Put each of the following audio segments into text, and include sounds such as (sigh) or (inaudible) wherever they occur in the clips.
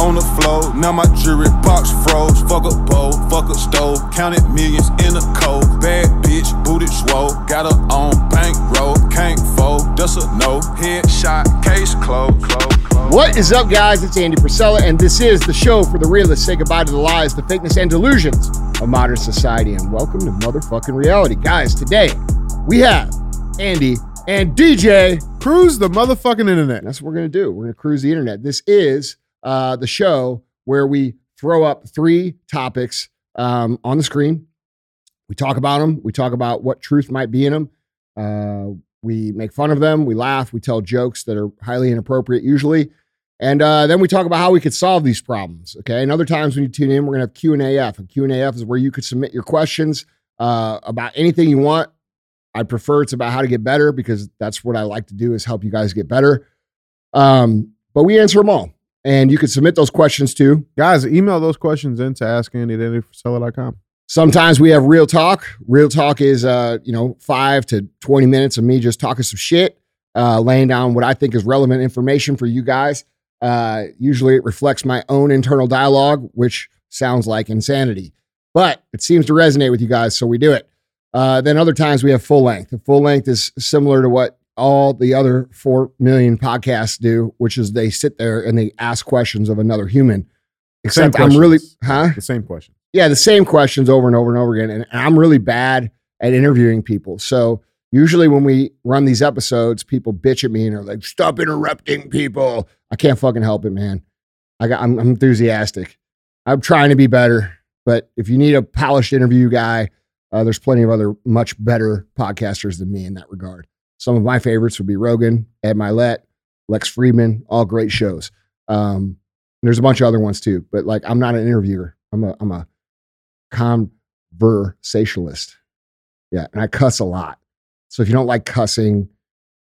on the floor. Now my jewelry box froze. Fuck a bowl, fuck a stove. Counted millions in a cold. Bad bitch, booted swole. Got her on bankroll. Can't fold, that's a no. Headshot, case closed. Close, close. What is up, guys? It's Andy Frisella, and this is the show for the realists. Say goodbye to the lies, the fakeness, and delusions of modern society. And welcome to motherfucking reality. Guys, today we have Andy and DJ. Cruise the motherfucking internet. That's what we're going to do. We're going to cruise the internet. This is uh, the show where we throw up three topics um, on the screen. We talk about them. We talk about what truth might be in them. Uh, we make fun of them. We laugh. We tell jokes that are highly inappropriate, usually. And uh, then we talk about how we could solve these problems. Okay. And other times when you tune in, we're gonna have Q and AF. And Q and AF is where you could submit your questions uh, about anything you want. I prefer it's about how to get better because that's what I like to do is help you guys get better. Um, but we answer them all, and you can submit those questions too. Guys, email those questions in to askandy.com. Sometimes we have real talk. Real talk is uh, you know, five to 20 minutes of me just talking some shit, uh, laying down what I think is relevant information for you guys. Uh, usually it reflects my own internal dialogue, which sounds like insanity, but it seems to resonate with you guys, so we do it. Uh, then other times we have full length. The full length is similar to what all the other 4 million podcasts do, which is they sit there and they ask questions of another human. Except I'm really, huh? The same question. Yeah, the same questions over and over and over again. And I'm really bad at interviewing people. So usually when we run these episodes, people bitch at me and are like, stop interrupting people. I can't fucking help it, man. I got, I'm, I'm enthusiastic. I'm trying to be better. But if you need a polished interview guy, uh, there's plenty of other much better podcasters than me in that regard. Some of my favorites would be Rogan, Ed Mylett, Lex Fridman, all great shows. Um, there's a bunch of other ones too, but like I'm not an interviewer. I'm a I'm a conversationalist. Yeah, and I cuss a lot. So if you don't like cussing,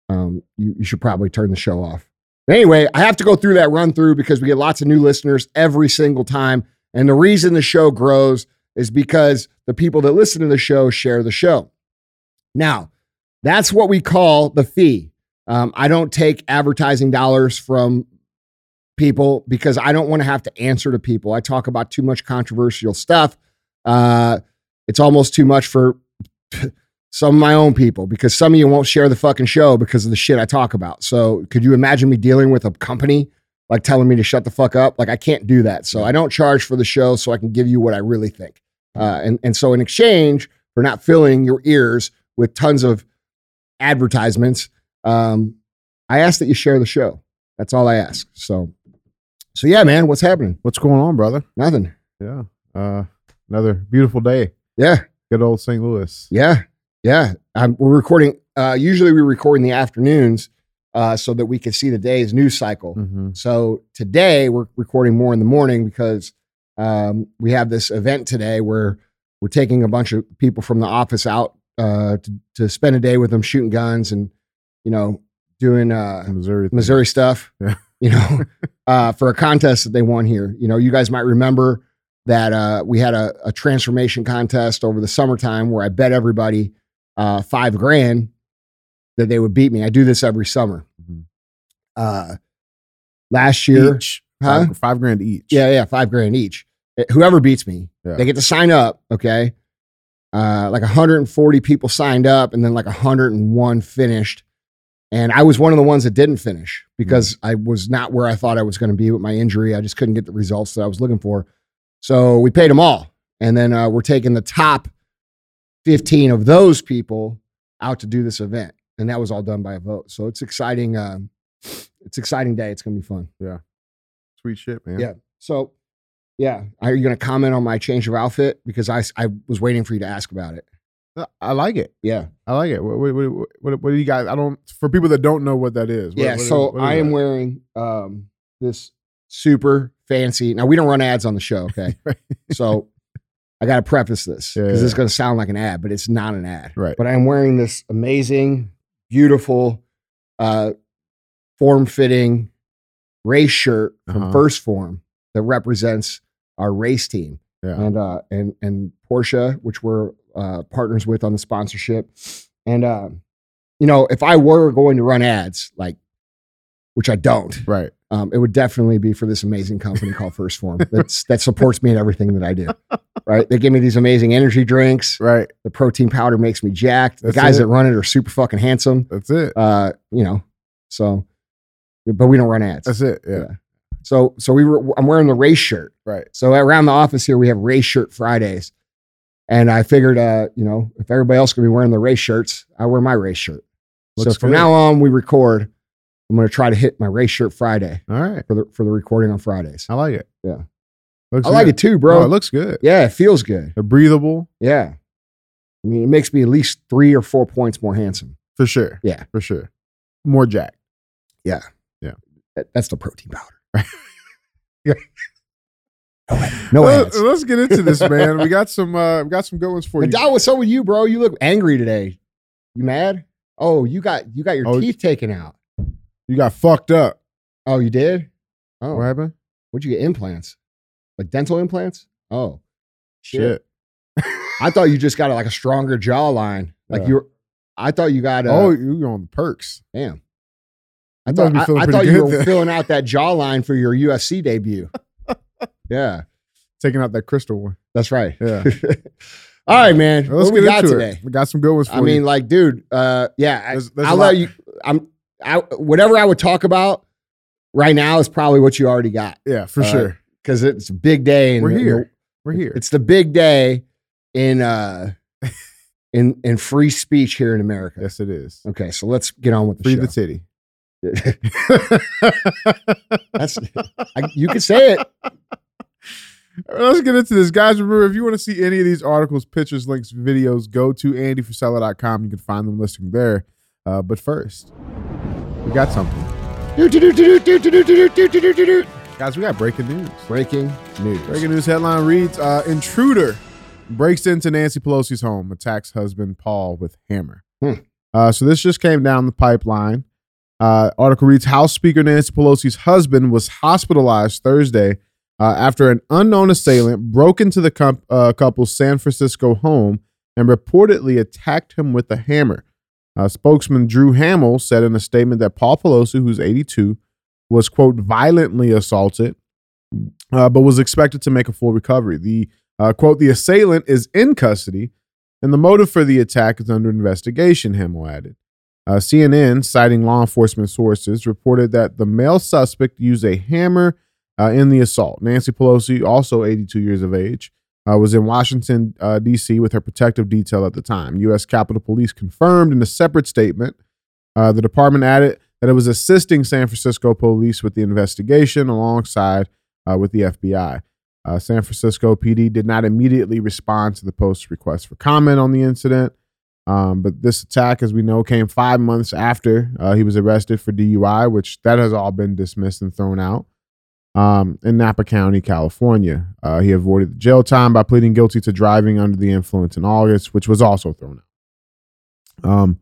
um, you, you should probably turn the show off. But anyway, I have to go through that run through because we get lots of new listeners every single time. And the reason the show grows is because the people that listen to the show share the show. Now, that's what we call the fee. Um, I don't take advertising dollars from people because I don't want to have to answer to people. I talk about too much controversial stuff. Uh, it's almost too much for (laughs) some of my own people because some of you won't share the fucking show because of the shit I talk about. So, could you imagine me dealing with a company like telling me to shut the fuck up? Like, I can't do that. So, I don't charge for the show so I can give you what I really think. Uh, and, and so, in exchange for not filling your ears with tons of advertisements, um, I ask that you share the show. That's all I ask. So, so yeah, man, what's happening? What's going on, brother? Nothing. Yeah. Uh, another beautiful day. Yeah, Good old St. Louis. yeah, yeah. Um, we're recording. Uh, usually, we record in the afternoons uh, so that we can see the day's news cycle. Mm-hmm. So today we're recording more in the morning because um, we have this event today where we're taking a bunch of people from the office out uh, to, to spend a day with them shooting guns and you know doing uh, Missouri. thing. Missouri stuff. (laughs) Yeah. You know, uh, for a contest that they won here. You know, you guys might remember that uh, we had a, a transformation contest over the summertime where I bet everybody uh, five grand that they would beat me. I do this every summer. Mhm. Uh, last year, Each. Huh? Five, five grand each. yeah, yeah, five grand each. Uh, Whoever beats me, Yeah. they get to sign up. Okay, uh, like 140 people signed up, and then like 101 finished. And I was one of the ones that didn't finish because I was not where I thought I was going to be with my injury. I just couldn't get the results that I was looking for. So we paid them all, and then uh, we're taking the top 15 of those people out to do this event, and that was all done by a vote. So it's exciting. Um, it's exciting day. It's going to be fun. Yeah. Sweet shit, man. Yeah. So, yeah, are you going to comment on my change of outfit because I I was waiting for you to ask about it. Uh, I like it. Yeah. I like it. What, what, what, what, do you guys? I don't. For people that don't know what that is. what- yeah. so is I am that? wearing um this super fancy. Now we don't run ads on the show, okay? (laughs) so I got to preface this Yeah, because yeah. it's going to sound like an ad, but it's not an ad. Right. But I'm wearing this amazing, beautiful, uh, form-fitting race shirt from Uh-huh. First Form that represents our race team. Yeah. and uh and and Porsche, which we're uh partners with on the sponsorship. And um, you know, if I were going to run ads, like which I don't, Right. um, it would definitely be for this amazing company called First Form (laughs) that's, that supports me in everything that I do. Right? They give me these amazing energy drinks. Right. The protein powder makes me jacked. The guys it. that run it are super fucking handsome. That's it. Uh, you know, so, but we don't run ads. That's it. Yeah. Yeah. So, so we were, I'm wearing the race shirt. Right. So around the office here, we have race shirt Fridays. And I figured, uh, you know, if everybody else can be wearing the race shirts, I wear my race shirt. Looks so from good. now on, we record. I'm going to try to hit my race shirt Friday All right. for the for the recording on Fridays. I like it. Yeah. Looks I like it too, Oh, bro. it looks good. yeah, it feels good. They're breathable Yeah. I mean, it makes me at least three or four points more handsome. for sure. Yeah. For sure. More jack. Yeah. Yeah. That- that's the protein powder. (laughs) Yeah. No Let- ads. Let's get into this, man. We got some uh we got some good ones for you. Nadal, what's up with you, bro? You look angry today. You mad? Oh, you got you got your Oh, teeth taken out. You got fucked up. Oh, you did? Oh, What happened? what'd you get? Implants? Like dental implants? Oh, Shit. I thought you just got like a stronger jawline. Like Yeah. you're. I thought you got. Uh, oh, you on the perks. damn. I thought I, I thought you were then. filling out that jawline for your UFC debut. (laughs) yeah, Taking out that crystal one. that's right. Yeah. (laughs) All right, man. Let's what we got today? it. We got some good ones for you. I mean, like, dude. Uh, yeah. I, There's- there's I'll let you. I'm. I, whatever I would talk about right now is probably what you already got Yeah, for uh, sure. because it's a big day. And We're here. We're here. It's the big day in uh (laughs) in in free speech here in America. yes, it is. Okay, so let's get on with the Free show. the titty. (laughs) That's I, you can say it. Let's get into this. Guys, remember, if you want to see any of these articles, pictures, links, videos, go to andyfrisella.com. You can find them listing there. Uh, but first, we got something. Guys, we got breaking news. Breaking news. Breaking news headline reads uh, Intruder breaks into Nancy Pelosi's home, attacks husband Paul with hammer. Hmm. Uh, so this just came down the pipeline. Uh, article reads House Speaker Nancy Pelosi's husband was hospitalized Thursday uh, after an unknown assailant broke into the uh, couple's San Francisco home and reportedly attacked him with a hammer. Uh, spokesman Drew Hamill said in a statement that Paul Pelosi, who's 82, was, quote, violently assaulted uh, but was expected to make a full recovery. The uh, quote, the assailant is in custody, and the motive for the attack is under investigation, Hamill added. Uh, CNN, citing law enforcement sources, reported that the male suspect used a hammer uh, in the assault. Nancy Pelosi, also 82 years of age, uh, was in Washington, uh, D.C., with her protective detail at the time. U.S. Capitol Police confirmed in a separate statement. Uh, the department added that it was assisting San Francisco police with the investigation alongside uh, with the FBI. San Francisco PD did not immediately respond to the Post's request for comment on the incident. Um, but this attack, as we know, came five months after uh, he was arrested for DUI, which that has all been dismissed and thrown out um, in Napa County, California. Uh, he avoided jail time by pleading guilty to driving under the influence in August, which was also thrown out. Um,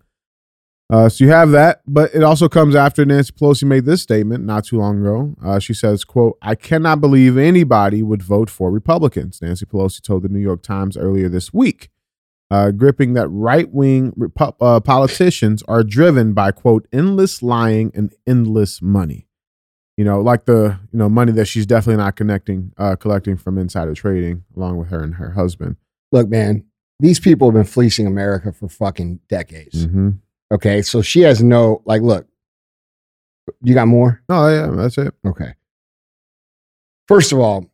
uh, so you have that, but it also comes after Nancy Pelosi made this statement not too long ago. Uh, she says, "quote I cannot believe anybody would vote for Republicans." Nancy Pelosi told the New York Times earlier this week, uh, gripping that right-wing Repu- uh, politicians are driven by quote endless lying and endless money. You know, like the you know money that she's definitely not connecting, uh, collecting from insider trading, along with her and her husband. Look, man, these people have been fleecing America for fucking decades. Mm-hmm. Okay, so she has no like. Look, you got more? Oh yeah, that's it. Okay. First of all,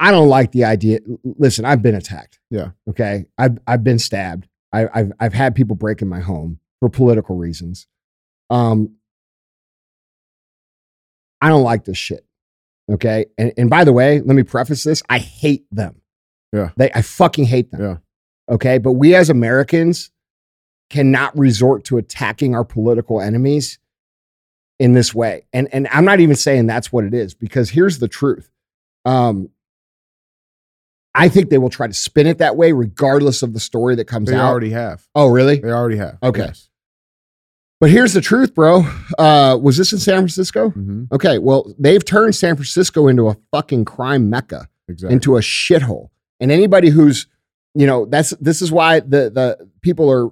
I don't like the idea. Listen, I've been attacked. Yeah. Okay. I've I've been stabbed. I, I've I've had people break in my home for political reasons. Um, I don't like this shit. Okay. And and by the way, let me preface this: I hate them. Yeah. They I fucking hate them. Yeah. Okay. But we as Americans cannot resort to attacking our political enemies in this way. And and I'm not even saying that's what it is because here's the truth. Um I think they will try to spin it that way regardless of the story that comes They out. They already have. oh, really? They already have. Okay. Yes. But here's the truth, bro. Uh was this in San Francisco? hmm Okay, well, they've turned San Francisco into a fucking crime mecca, Exactly. into a shithole. And anybody who's, you know, that's this is why the the people are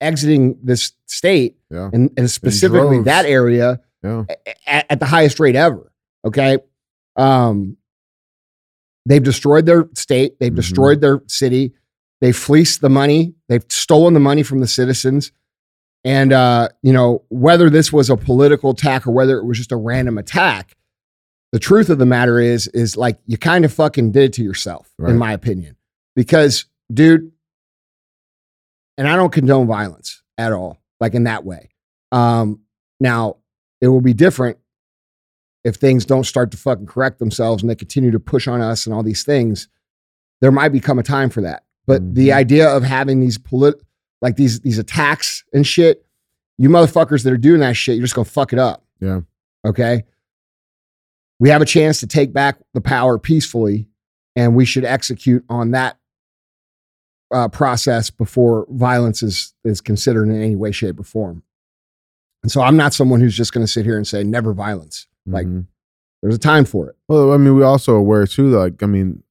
exiting this state yeah. and, and specifically that area Yeah. at, at the highest rate ever. Okay. Um, they've destroyed their state, they've Mhm. destroyed their city, they've fleeced the money, they've stolen the money from the citizens. And, uh, you know, whether this was a political attack or whether it was just a random attack, the truth of the matter is, is like you kind of fucking did it to yourself, Right. in my opinion. Because, dude, and I don't condone violence at all, like in that way. Um, now, it will be different if things don't start to fucking correct themselves and they continue to push on us and all these things. There might become a time for that. But the Mhm. idea of having these polit like these these attacks and shit, you motherfuckers that are doing that shit, you're just gonna fuck it up. Yeah. Okay. We have a chance to take back the power peacefully, and we should execute on that uh, process before violence is is considered in any way, shape, or form. And so I'm not someone who's just going to sit here and say never violence. Like Mhm. there's a time for it. well, I mean, we also aware too. Like, I mean,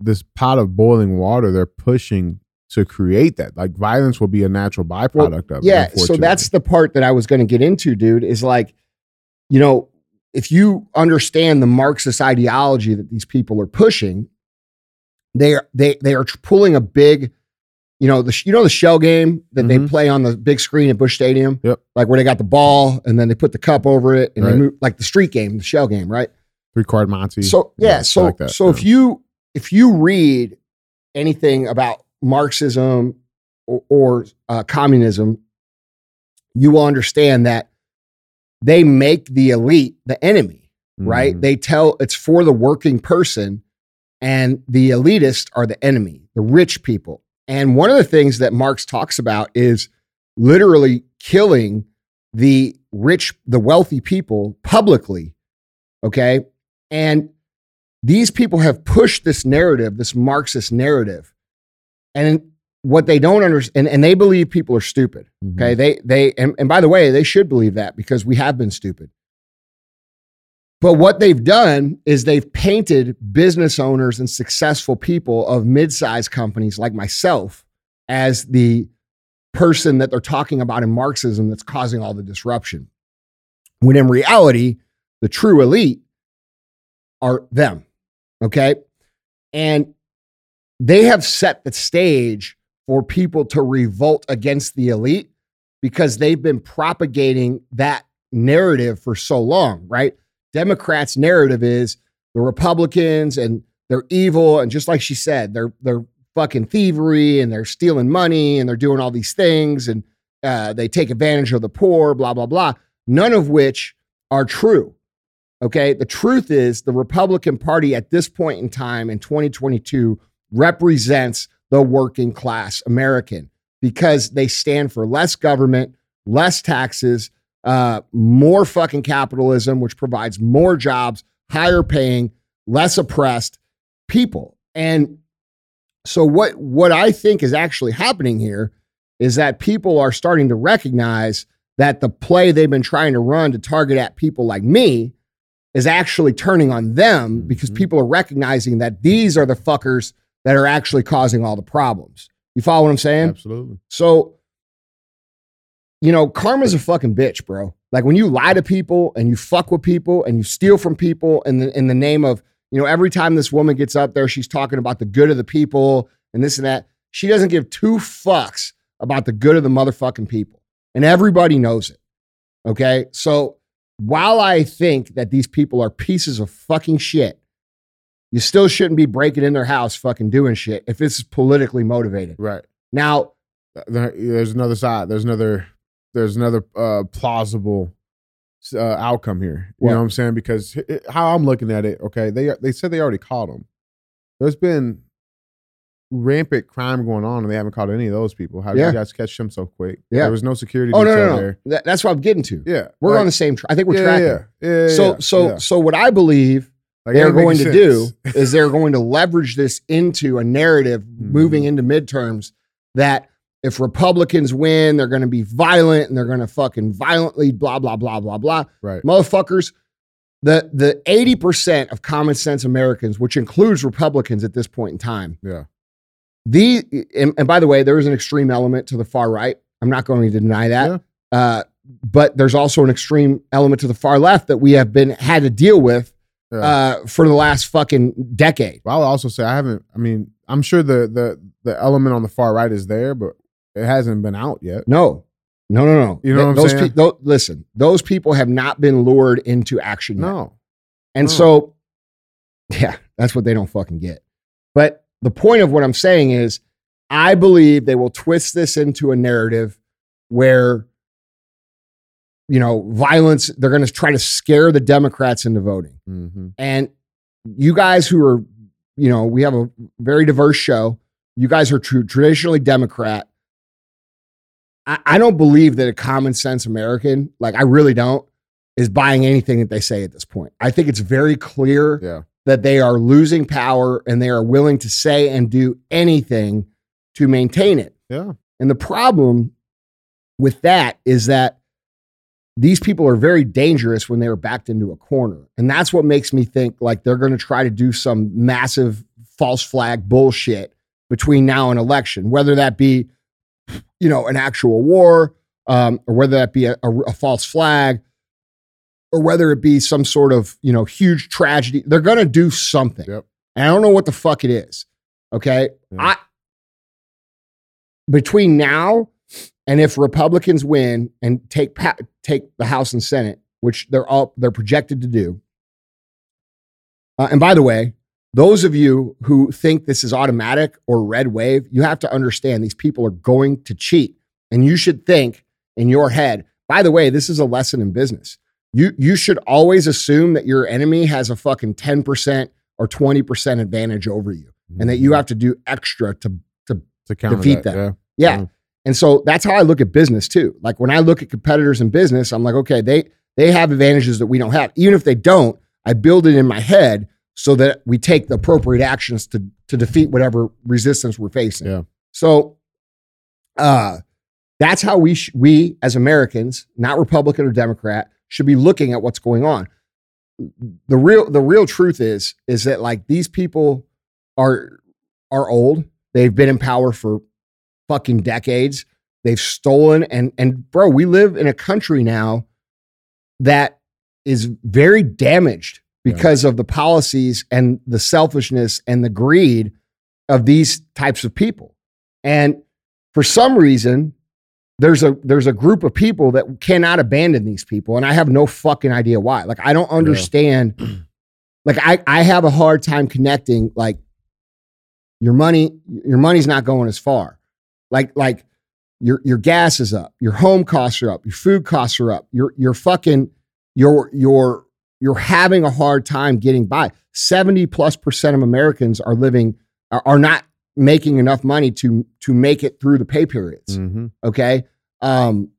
this pot of boiling water, they're pushing to create that. Like, violence will be a natural byproduct of it. Yeah. So that's the part that I was going to get into, dude, is like, you know, if you understand the Marxist ideology that these people are pushing, they are they they are pulling a big, you know, the you know the shell game that they Mhm. play on the big screen at Busch Stadium, Yep. like where they got the ball and then they put the cup over it and they move like the street game, the shell game, right? three card Monte. So yeah, shit so like that, so yeah. if you if you read anything about Marxism or, or uh, communism, you will understand that they make the elite the enemy, right? Mhm. They tell it's for the working person, and the elitists are the enemy, the rich people. And one of the things that Marx talks about is literally killing the rich, the wealthy people publicly. Okay. And these people have pushed this narrative, this Marxist narrative. And what they don't understand, and, and they believe people are stupid. Mhm. Okay. They, they, and, and by the way, they should believe that because we have been stupid. But what they've done is they've painted business owners and successful people of mid-sized companies like myself as the person that they're talking about in Marxism that's causing all the disruption. When in reality, the true elite are them. Okay. And they have set the stage for people to revolt against the elite because they've been propagating that narrative for so long, right? Democrats' narrative is the Republicans and they're evil. And just like she said, they're they're fucking thievery and they're stealing money and they're doing all these things and uh, they take advantage of the poor, blah, blah, blah. None of which are true. Okay. The truth is the Republican Party at this point in time in 2022 represents the working class American because they stand for less government, less taxes, uh, more fucking capitalism, which provides more jobs, higher paying, less oppressed people. And so what what I think is actually happening here is that people are starting to recognize that the play they've been trying to run to target at people like me is actually turning on them because Mhm. people are recognizing that these are the fuckers that are actually causing all the problems. You follow what I'm saying? Absolutely. So, you know, karma's a fucking bitch, bro. Like when you lie to people and you fuck with people and you steal from people in the in the name of, you know, every time this woman gets up there, she's talking about the good of the people and this and that. She doesn't give two fucks about the good of the motherfucking people. And everybody knows it. Okay? So, while I think that these people are pieces of fucking shit, you still shouldn't be breaking in their house fucking doing shit if it's politically motivated. Right. Now, there's another side. There's another. There's another uh, plausible uh, outcome here. You know what I'm saying? Because h- how I'm looking at it, okay, they they said they already caught him. There's been rampant crime going on, and they haven't caught any of those people. How did Yeah. you guys catch them so quick? Yeah. there was no security Oh detail no, no, no. there. That- that's what I'm getting to. Yeah, We're like- on the same. Tra- I think we're yeah, tracking. Yeah, so, so, so, what I believe Like, they're going to do is they're going to leverage this into a narrative (laughs) Mm-hmm. moving into midterms that if Republicans win, they're going to be violent and they're going to fucking violently blah blah blah blah blah. right. Motherfuckers, the the eighty percent of common sense Americans, which includes Republicans at this point in time, Yeah, the and, and by the way, there is an extreme element to the far right. I'm not going to deny that. Uh, but there's also an extreme element to the far left that we have been had to deal with Yeah. uh, for the last fucking decade. Well, I'll also say I haven't. I mean, I'm sure the the the element on the far right is there, but it hasn't been out yet. No, no, no, no. You know what I'm those saying? pe- tho- listen, those people have not been lured into action yet. No. And No. so, yeah, that's what they don't fucking get. But the point of what I'm saying is, I believe they will twist this into a narrative where, you know, violence, they're going to try to scare the Democrats into voting. hmm And you guys who are, you know, we have a very diverse show. You guys are tr- traditionally Democrat. I, I don't believe that a common sense American, like I really don't, is buying anything that they say at this point. I think it's very clear Yeah. that they are losing power and they are willing to say and do anything to maintain it. Yeah. And the problem with that is that these people are very dangerous when they are backed into a corner. And that's what makes me think like they're going to try to do some massive false flag bullshit between now and election, whether that be, you know, an actual war, um, or whether that be a, a, a false flag, or whether it be some sort of, you know, huge tragedy. They're going to do something. Yep. And I don't know what the fuck it is. Okay. I, between now and if Republicans win and take pa- take the House and Senate, which they're all they're projected to do. Uh, and by the way, those of you who think this is automatic or red wave, you have to understand these people are going to cheat, and you should think in your head. By the way, this is a lesson in business. You you should always assume that your enemy has a fucking ten percent or twenty percent advantage over you, and that you mm-hmm. have to do extra to to counter defeat that. them. Yeah. yeah. Yeah. And so that's how I look at business too. Like when I look at competitors in business, I'm like, okay, they they have advantages that we don't have. Even if they don't, I build it in my head so that we take the appropriate actions to to defeat whatever resistance we're facing. Yeah. So uh that's how we sh- we as Americans, not Republican or Democrat, should be looking at what's going on. The real the real truth is is that like these people are are old. They've been in power for fucking decades. They've stolen and and bro, we live in a country now that is very damaged Yeah. because of the policies and the selfishness and the greed of these types of people. And for some reason, there's a there's a group of people that cannot abandon these people, and I have no fucking idea why. Like I don't understand. (clears throat) like I I have a hard time connecting. Like your money your money's not going as far. Like like your your gas is up, your home costs are up, your food costs are up, your your fucking your your you're having a hard time getting by. 70 plus percent of Americans are living are, are not making enough money to to make it through the pay periods. Mhm. Okay. Um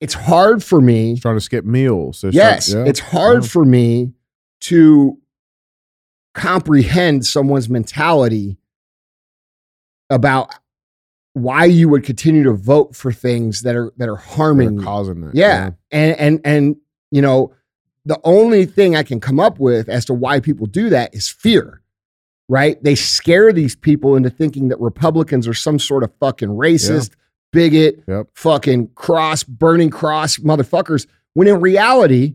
it's hard for me. Trying to skip meals. They're Yes, trying- yeah. it's hard Yeah. for me to comprehend someone's mentality about why you would continue to vote for things that are that are harming They're causing that. Yeah. And and and you know, the only thing I can come up with as to why people do that is fear. Right? They scare these people into thinking that Republicans are some sort of fucking racist, bigot, Yep. fucking cross, burning cross motherfuckers. When in reality,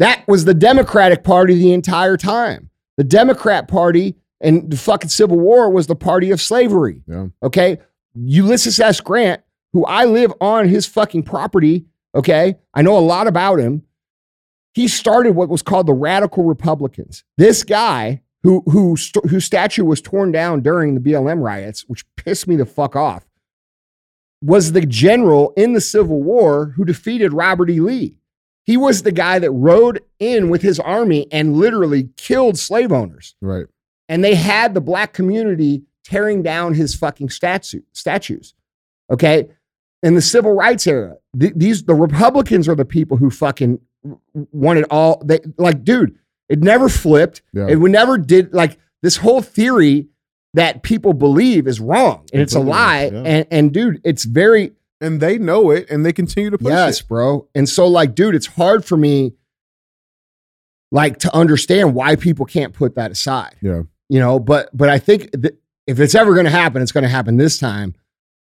that was the Democratic Party the entire time. The Democrat Party and the fucking Civil War was the party of slavery. Yeah. Okay. Ulysses S. Grant, who I live on his fucking property, okay, I know a lot about him. He started what was called the Radical Republicans. This guy, who who st- whose statue was torn down during the BLM riots, which pissed me the fuck off, was the general in the Civil War who defeated Robert E. Lee. He was the guy that rode in with his army and literally killed slave owners Right. and they had the black community tearing down his fucking statue, statues. Okay. In the civil rights era, th- these the Republicans are the people who fucking wanted all they like, dude, it never flipped. Yeah. It would never did like this whole theory that people believe is wrong and it's a lie. yeah. And and dude, it's very and they know it and they continue to push yes, it. bro. And so, like, dude, it's hard for me, like, to understand why people can't put that aside. Yeah. You know, but but I think that if it's ever going to happen, it's going to happen this time.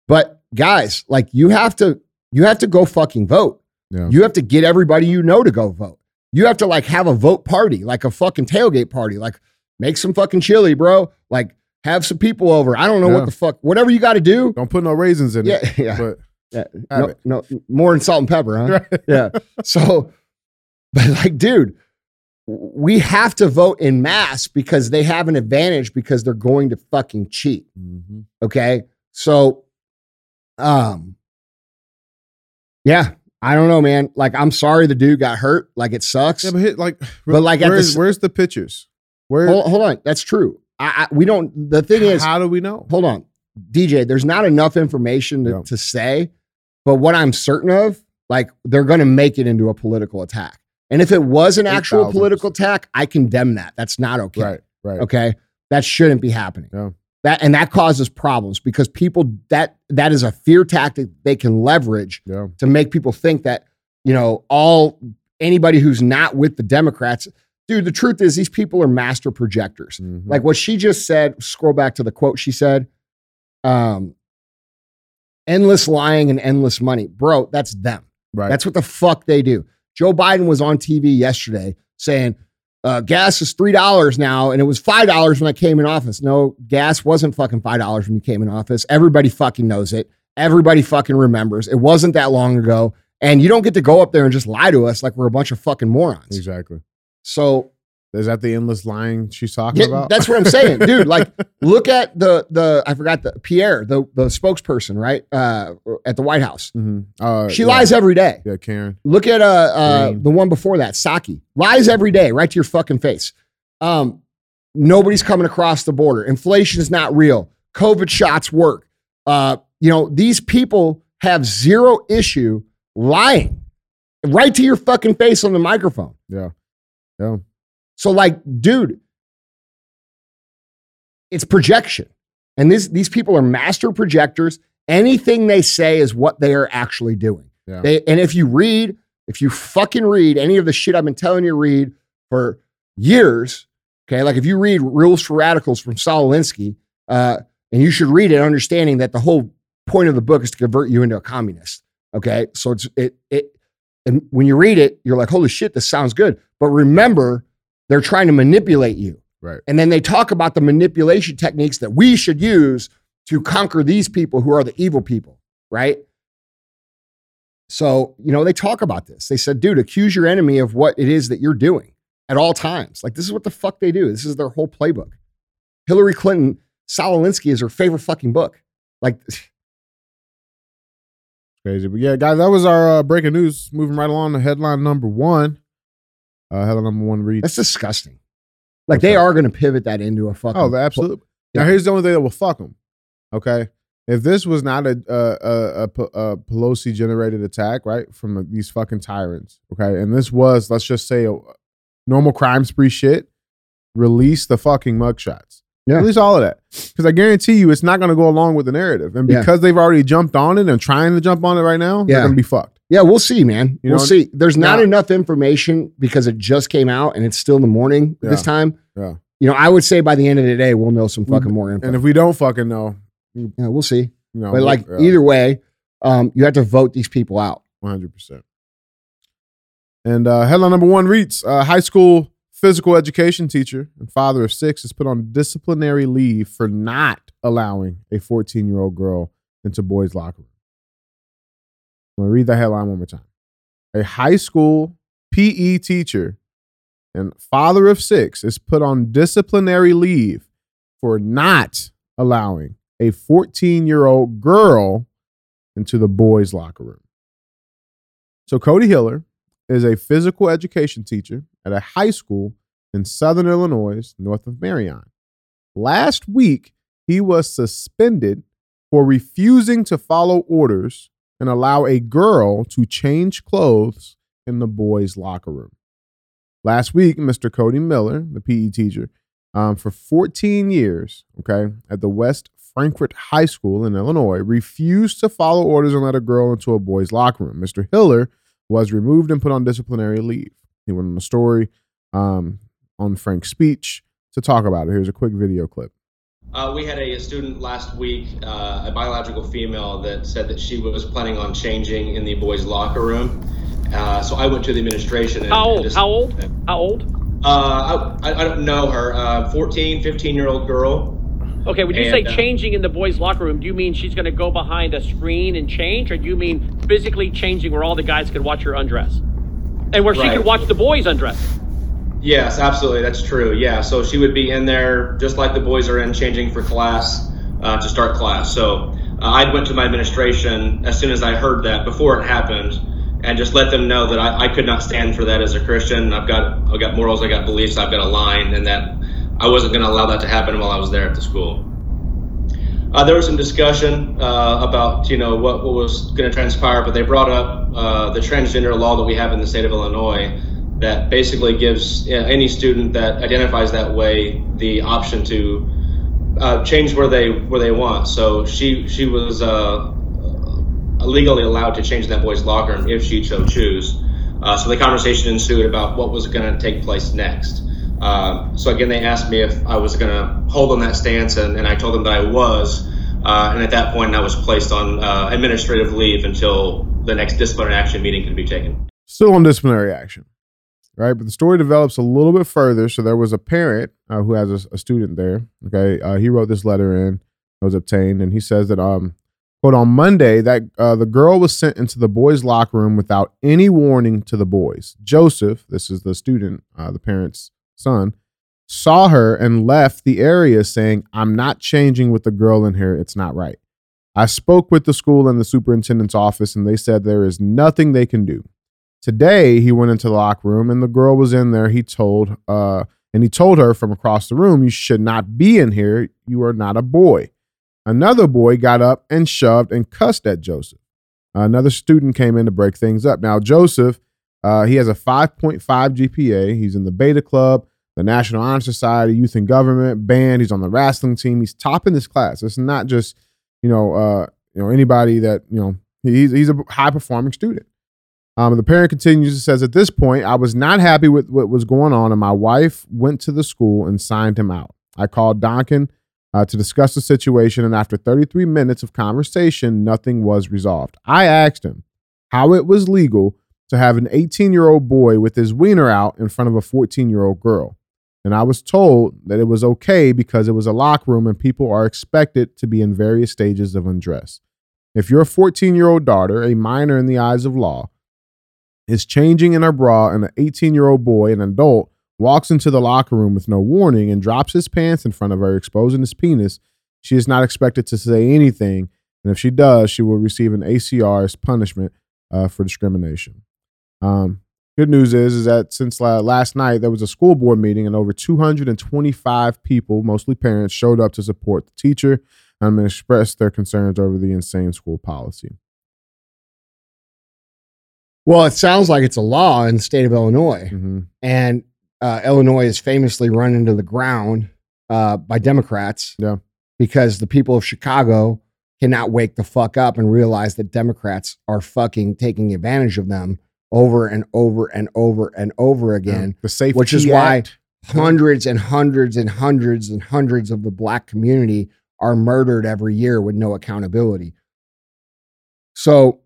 But guys, like, you have to you have to go fucking vote. Yeah. You have to get everybody you know to go vote. You have to like have a vote party, like a fucking tailgate party. Like make some fucking chili, bro. Like have some people over. I don't know Yeah. what the fuck, whatever you got to do. Don't put no raisins in Yeah, it. (laughs) yeah, But yeah. No, no, more than salt and pepper, huh? Right. (laughs) yeah. So, (laughs) but like, dude, we have to vote in mass because they have an advantage because they're going to fucking cheat. Mhm. Okay. So, um, yeah, I don't know, man. Like, I'm sorry the dude got hurt. Like, it sucks. Yeah, but hit like, But, like, at the where's, the pictures? Where? hold, hold on. That's true. I, I we don't. The thing is, how do we know? hold on, DJ. There's not enough information to, to say, but what I'm certain of, like, they're going to make it into a political attack. And if it was an actual 8,000%. political attack, I condemn that. That's not okay. Right, right. Okay. That shouldn't be happening. Yeah. That and that causes problems because people that that is a fear tactic they can leverage Yeah, to make people think that, you know, all anybody who's not with the Democrats, dude, the truth is these people are master projectors. Mhm. Like what she just said, scroll back to the quote she said, um, endless lying and endless money. Bro, that's them. right. That's what the fuck they do. Joe Biden was on TV yesterday saying uh, gas is three dollars now, and it was five dollars when I came in office. No, gas wasn't fucking five dollars when you came in office. Everybody fucking knows it. Everybody fucking remembers. It wasn't that long ago, and you don't get to go up there and just lie to us like we're a bunch of fucking morons. exactly. So Is that the endless lying she's talking yeah, about? that's what I'm saying, (laughs) dude. Like, look at the the I forgot the Pierre, the the spokesperson, right, uh, at the White House. Mhm. Uh, She yeah. lies every day. Yeah, Karen. Look at uh, uh the one before that, Psaki. Lies every day, right to your fucking face. Um, nobody's coming across the border. Inflation is not real. COVID shots work. Uh, you know, these people have zero issue lying right to your fucking face on the microphone. Yeah, yeah. So, like, dude, it's projection. And this, these people are master projectors. Anything they say is what they are actually doing. Yeah. They, and if you read, if you fucking read any of the shit I've been telling you to read for years, okay, like if you read Rules for Radicals from Saul Alinsky, uh, and you should read it understanding that the whole point of the book is to convert you into a communist. Okay. So it's, it, it, and when you read it, you're like, holy shit, this sounds good. But remember, they're trying to manipulate you. Right. And then they talk about the manipulation techniques that we should use to conquer these people who are the evil people, right? So, you know, they talk about this. They said, dude, accuse your enemy of what it is that you're doing at all times. Like, this is what the fuck they do. This is their whole playbook. Hillary Clinton, Saul Alinsky is her favorite fucking book. Like, (laughs) Crazy. But yeah, guys, that was our uh, breaking news. Moving right along to headline number one. Uh, headline number one reads. that's disgusting. Like, What's they are going to pivot that into a fucking. Oh, absolutely. Yeah. Now here's the only thing that will fuck them. Okay, if this was not a a a Pelosi generated attack, right, from these fucking tyrants, okay, and this was let's just say a normal crime spree shit, release the fucking mugshots. Yeah. Release all of that. Because I guarantee you it's not going to go along with the narrative. And Yeah. because they've already jumped on it and trying to jump on it right now, yeah. they're going to be fucked. Yeah, we'll see, man. You we'll know, see. There's not now- enough information because it just came out and it's still in the morning this time. Yeah. You know, I would say by the end of the day, we'll know some fucking more info. And if we don't fucking know, yeah, we'll see. know, But like yeah. either way, um, you have to vote these people out. One hundred percent. And uh, headline number one reads: uh, High school physical education teacher and father of six is put on disciplinary leave for not allowing a fourteen-year-old girl into boys' locker room. I'm gonna read the headline one more time. A high school PE teacher and father of six is put on disciplinary leave for not allowing a 14 year old girl into the boys' locker room. So, Cody Hiller is a physical education teacher at a high school in southern Illinois, north of Marion. Last week, he was suspended for refusing to follow orders and allow a girl to change clothes in the boys' locker room. Last week, Mr. Cody Hiller, the PE teacher, um, for 14 years, okay, at the West Frankfort High School in Illinois, refused to follow orders and let a girl into a boys' locker room. Mr. Hiller was removed and put on disciplinary leave. He went on a story um, on FrankSpeech to talk about it. Here's a quick video clip. Uh, we had a, a, student last week, uh, a biological female, that said that she was planning on changing in the boys' locker room. Uh, so I went to the administration. And, How old? just- How old? How old? Uh, I, I don't know her. Uh, 14, 15 year old girl. Okay, when you And, say uh, changing in the boys' locker room, do you mean she's going to go behind a screen and change, or do you mean physically changing where all the guys can watch her undress, and where she Right. can watch the boys undress? Yes, absolutely. That's true. Yeah. So she would be in there just like the boys are in, changing for class uh, to start class. So uh, I went to my administration as soon as I heard that before it happened, and just let them know that I, I could not stand for that as a Christian. I've got I've got morals, I got beliefs, I've got a line, and that I wasn't going to allow that to happen while I was there at the school. Uh, there was some discussion uh, about you know what, what was going to transpire, but they brought up uh, the transgender law that we have in the state of Illinois that basically gives any student that identifies that way the option to uh, change where they where they want. So she she was uh, legally allowed to change that boy's locker room if she so choose. Uh, so the conversation ensued about what was going to take place next. Uh, so again, they asked me if I was going to hold on that stance, and, and I told them that I was. Uh, and at that point, I was placed on uh, administrative leave until the next disciplinary action meeting could be taken. Still on disciplinary action, right? But the story develops a little bit further. So there was a parent uh, who has a, a student there. Okay, uh, he wrote this letter in. It was obtained, and he says that um, quote on Monday that uh, the girl was sent into the boys' locker room without any warning to the boys. Joseph, this is the student, uh, the parent's son, saw her and left the area saying, "I'm not changing with the girl in here. It's not right." I spoke with the school and the superintendent's office, and they said there is nothing they can do. Today, he went into the locker room, and the girl was in there. He told, uh, and he told her from across the room, "You should not be in here. You are not a boy." Another boy got up and shoved and cussed at Joseph. Another student came in to break things up. Now, Joseph, uh, he has a 5.5 GPA. He's in the Beta Club, the National Honor Society, Youth and Government band. He's on the wrestling team. He's top in this class. It's not just you know uh, you know anybody that you know he's he's a high performing student. Um, the parent continues and says, At this point, I was not happy with what was going on, and my wife went to the school and signed him out. I called Donkin uh, to discuss the situation, and after 33 minutes of conversation, nothing was resolved. I asked him how it was legal to have an 18 year old boy with his wiener out in front of a 14 year old girl. And I was told that it was okay because it was a locker room and people are expected to be in various stages of undress. If your 14 year old daughter, a minor in the eyes of law, is changing in her bra and an 18 year old boy, an adult, walks into the locker room with no warning and drops his pants in front of her, exposing his penis, she is not expected to say anything. And if she does, she will receive an ACR as punishment uh, for discrimination. Um, good news is, is that since la- last night, there was a school board meeting and over 225 people, mostly parents, showed up to support the teacher and express their concerns over the insane school policy. Well, it sounds like it's a law in the state of Illinois, Mhm. and uh, Illinois is famously run into the ground uh, by Democrats. Yeah. because the people of Chicago cannot wake the fuck up and realize that Democrats are fucking taking advantage of them over and over and over and over again. The safety which is why Act. Hundreds and hundreds and hundreds and hundreds of the black community are murdered every year with no accountability. So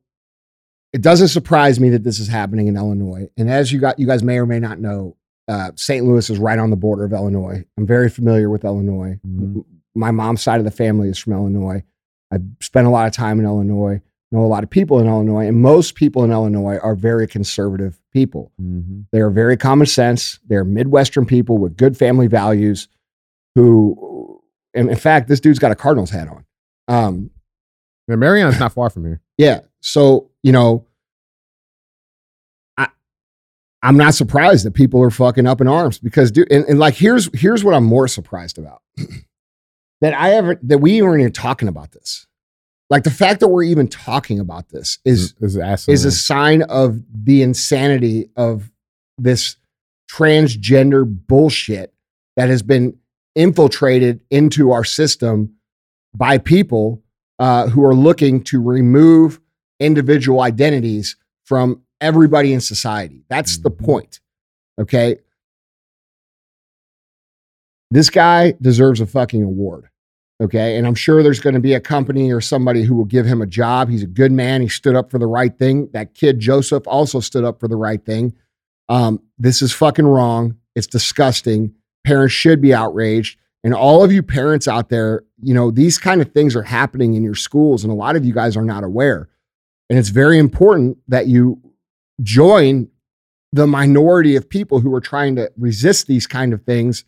it doesn't surprise me that this is happening in Illinois. And as you got, you guys may or may not know, uh, St. Louis is right on the border of Illinois. I'm very familiar with Illinois. Mhm. My mom's side of the family is from Illinois. I've spent a lot of time in Illinois, know a lot of people in Illinois, and most people in Illinois are very conservative people. Mhm. They are very common sense. They're Midwestern people with good family values who, and in fact, this dude's got a Cardinals hat on. Um, Yeah, Marion's not far from here. yeah. So, you know, I I'm not surprised that people are fucking up in arms because dude, and, and like here's here's what I'm more surprised about. (clears throat) that I haven't that we weren't even talking about this. Like the fact that we're even talking about this is is is a sign of the insanity of this transgender bullshit that has been infiltrated into our system by people uh, who are looking to remove individual identities from everybody in society. That's the Mhm. point. Okay. This guy deserves a fucking award. Okay. And I'm sure there's going to be a company or somebody who will give him a job. He's a good man. He stood up for the right thing. That kid, Joseph, also stood up for the right thing. Um, this is fucking wrong. It's disgusting. Parents should be outraged. And all of you parents out there, you know, these kind of things are happening in your schools, and a lot of you guys are not aware. And it's very important that you join the minority of people who are trying to resist these kind of things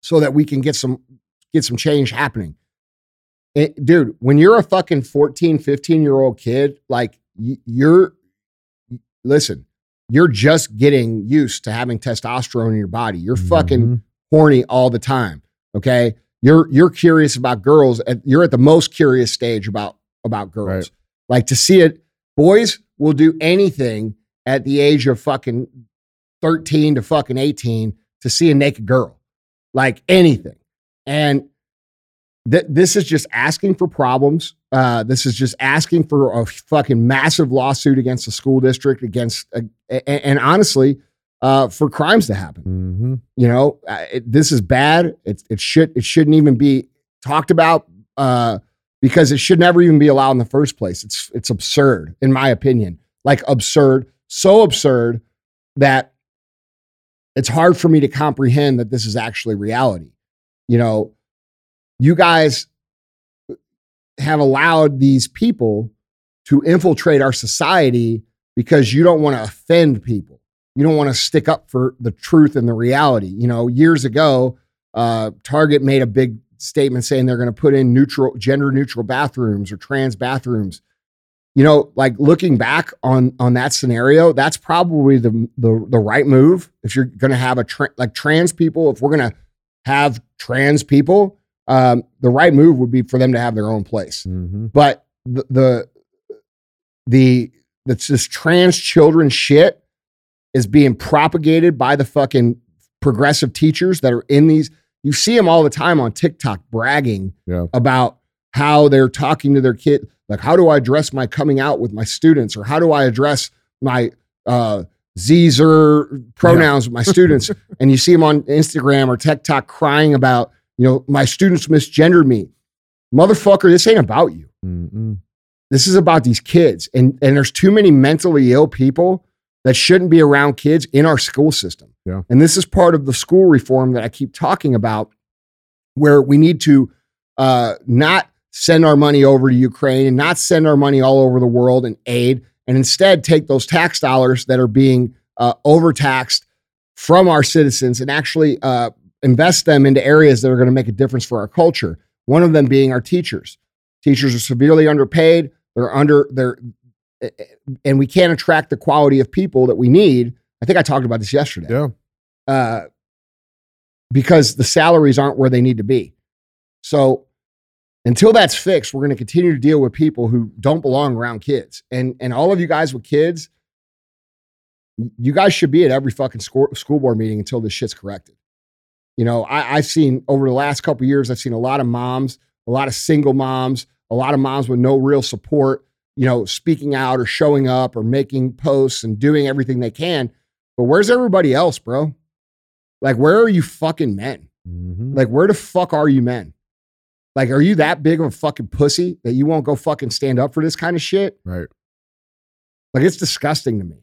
so that we can get some get some change happening. It- dude, when you're a fucking 14, 15 year old kid, like you're listen, you're just getting used to having testosterone in your body. You're fucking Mhm. horny all the time. Okay. You're you're curious about girls. And you're at the most curious stage about about girls. Right. Like to see it, boys will do anything at the age of fucking 13 to fucking 18 to see a naked girl. Like anything. And th- this is just asking for problems. Uh, this is just asking for a fucking massive lawsuit against the school district, against, uh, a- a- and honestly, uh, for crimes to happen. Mhm. You know, uh, it, this is bad. It, it should it shouldn't even be talked about uh, because it should never even be allowed in the first place. It's it's absurd, in my opinion. Like absurd, so absurd that it's hard for me to comprehend that this is actually reality. You know, you guys have allowed these people to infiltrate our society because you don't want to offend people you don't want to stick up for the truth and the reality. You know, years ago, uh, Target made a big statement saying they're going to put in neutral, gender neutral bathrooms or trans bathrooms. You know, like looking back on on that scenario, that's probably the the, the right move. If you're going to have a tra- like trans people, if we're going to have trans people, um, the right move would be for them to have their own place Mhm. but the the the that's this trans children shit is being propagated by the fucking progressive teachers that are in these you see them all the time on TikTok bragging Yeah. about how they're talking to their kid like how do I address my coming out with my students? or how do I address my uh Zer pronouns with my students? (laughs) And you see them on Instagram or TikTok crying about you know my students misgendered me. Motherfucker this ain't about you. Mhm. this is about these kids. And and there's too many mentally ill people that shouldn't be around kids in our school system Yeah. and this is part of the school reform that i keep talking about where we need to uh, not send our money over to ukraine and not send our money all over the world in aid and instead take those tax dollars that are being uh, overtaxed from our citizens and actually uh, invest them into areas that are going to make a difference for our culture one of them being our teachers Teachers are severely underpaid. They're under they're and we can't attract the quality of people that we need. I think I talked about this yesterday. Yeah. Uh, because the salaries aren't where they need to be. So until that's fixed, we're going to continue to deal with people who don't belong around kids. And and all of you guys with kids, you guys should be at every fucking school, school board meeting until this shit's corrected. You know, I, I've seen over the last couple years, I've seen a lot of moms, a lot of single moms, a lot of moms with no real support, you know, speaking out or showing up or making posts and doing everything they can. But where's everybody else, bro? Like, where are you fucking men? Mhm. Like, where the fuck are you men? Like, are you that big of a fucking pussy that you won't go fucking stand up for this kind of shit? Right. Like, it's disgusting to me.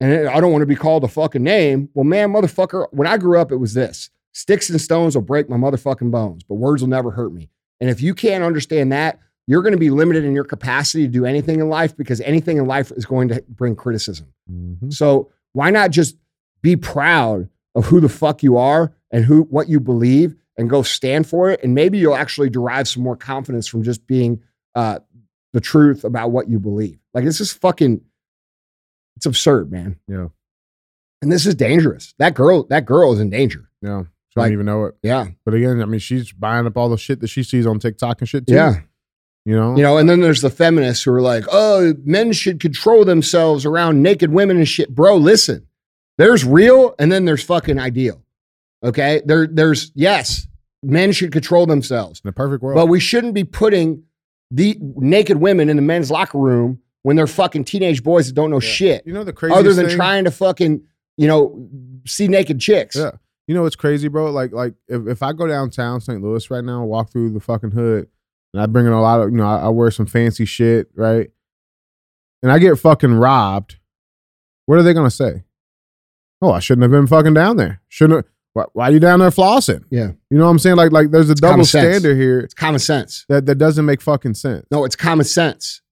And I don't want to be called a fucking name. Well, man, motherfucker, when I grew up, it was this sticks and stones will break my motherfucking bones, but words will never hurt me. And if you can't understand that, you're going to be limited in your capacity to do anything in life because anything in life is going to bring criticism. Mhm. So why not just be proud of who the fuck you are and who what you believe and go stand for it? And maybe you'll actually derive some more confidence from just being uh, the truth about what you believe. Like this is fucking, it's absurd, man. Yeah. And this is dangerous. That girl, that girl is in danger. Yeah. She Like- don't even know it. Yeah, But again, I mean, she's buying up all the shit that she sees on TikTok and shit too. yeah. You know? You know, and then there's the feminists who are like, oh, men should control themselves around naked women and shit. Bro, listen, there's real and then there's fucking ideal. Okay. There, there's, yes, men should control themselves, In a perfect world. but we shouldn't be putting the naked women in the men's locker room when they're fucking teenage boys that don't know shit you know the crazy other than thing? trying to fucking, you know, see naked chicks. Yeah. You know what's crazy, bro? Like like if, if I go downtown St. Louis right now, walk through the fucking hood, and I bring in a lot of you know I, I wear some fancy shit, right? And I get fucking robbed. What are they gonna say? Oh, I shouldn't have been fucking down there. Shouldn't. Have, why, why are you down there flossing? Yeah. You know what I'm saying? Like like there's a double common sense. standard here It's common sense. that that doesn't make fucking sense. No, it's common sense.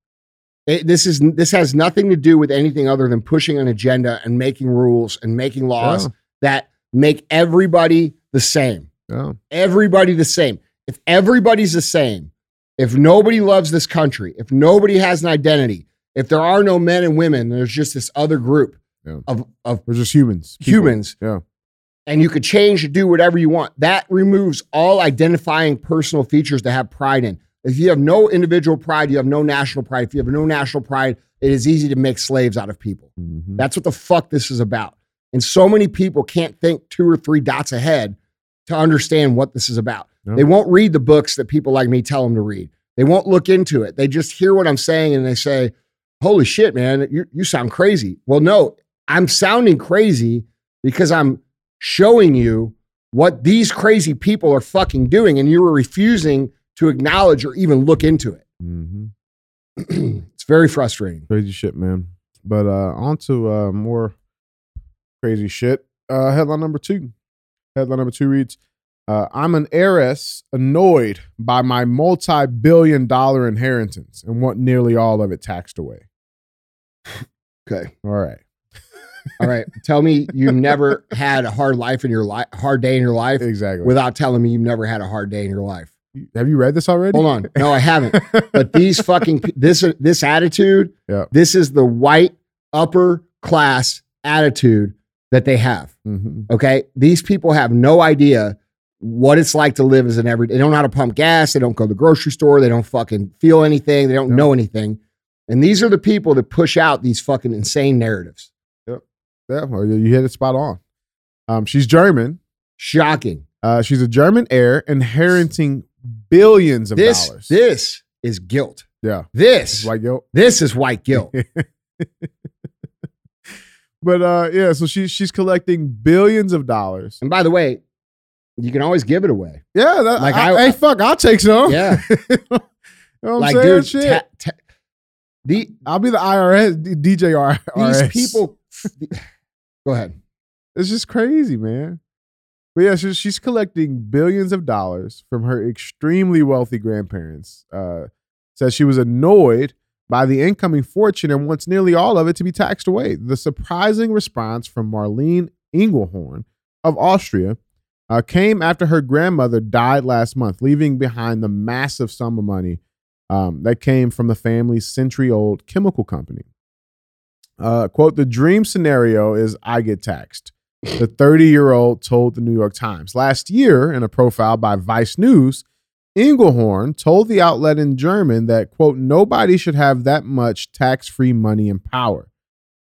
It, this is this has nothing to do with anything other than pushing an agenda and making rules and making laws Yeah. that make everybody the same. Yeah. Everybody the same. If everybody's the same, if nobody loves this country, if nobody has an identity, if there are no men and women, there's just this other group Yeah. of, of We're just humans. people. humans, Yeah. and you could change and do whatever you want. That removes all identifying personal features to have pride in. If you have no individual pride, you have no national pride. If you have no national pride, it is easy to make slaves out of people. Mhm. That's what the fuck this is about. And so many people can't think two or three dots ahead to understand what this is about. No. They won't read the books that people like me tell them to read. They won't look into it. They just hear what I'm saying and they say, Holy shit, man, you, you sound crazy. Well, no, I'm sounding crazy because I'm showing you what these crazy people are fucking doing and you are refusing to acknowledge or even look into it. Mm-hmm. (clears throat) it's very frustrating. Crazy shit, man. But uh on to uh more crazy shit. Uh headline number two. Headline number two reads uh, I'm an heiress annoyed by my multi billion dollar inheritance and want nearly all of it taxed away. Okay. All right. (laughs) All right. Tell me you've never had a hard life in your life, hard day in your life Exactly. without telling me you've never had a hard day in your life. Have you read this already? Hold on. No, I haven't. (laughs) But these fucking this this attitude, Yeah. this is the white upper class attitude that they have. Mhm. Okay? These people have no idea what it's like to live as an everyday. They don't know how to pump gas, they don't go to the grocery store, they don't fucking feel anything, they don't Yeah. know anything. And these are the people that push out these fucking insane narratives. Yep. Yeah, well, you hit it spot on. Um, she's German. Shocking. Uh, she's a German heir inheriting billions of This dollars. this is guilt. yeah. This It's like, yo, this is white guilt. (laughs) But uh, yeah, so she's she's collecting billions of dollars. and by the way, you can always give it away. Yeah, that, Like, I, I- hey, fuck, I'll take some. Yeah. (laughs) you know like, saying? dude, Shit. ta- ta- the, I'll be the IRS, DJ these people. go ahead. It's just crazy, man. But yeah, she's, she's collecting billions of dollars from her extremely wealthy grandparents. Uh, says she was annoyed by the incoming fortune and wants nearly all of it to be taxed away. The surprising response from Marlene Engelhorn of Austria uh, came after her grandmother died last month, leaving behind the massive sum of money um, that came from the family's century old chemical company. Uh, quote, the dream scenario is I get taxed. The 30 year old told the New York Times. Last year, in a profile by Vice News, Engelhorn told the outlet in German that, quote, nobody should have that much tax free money and power.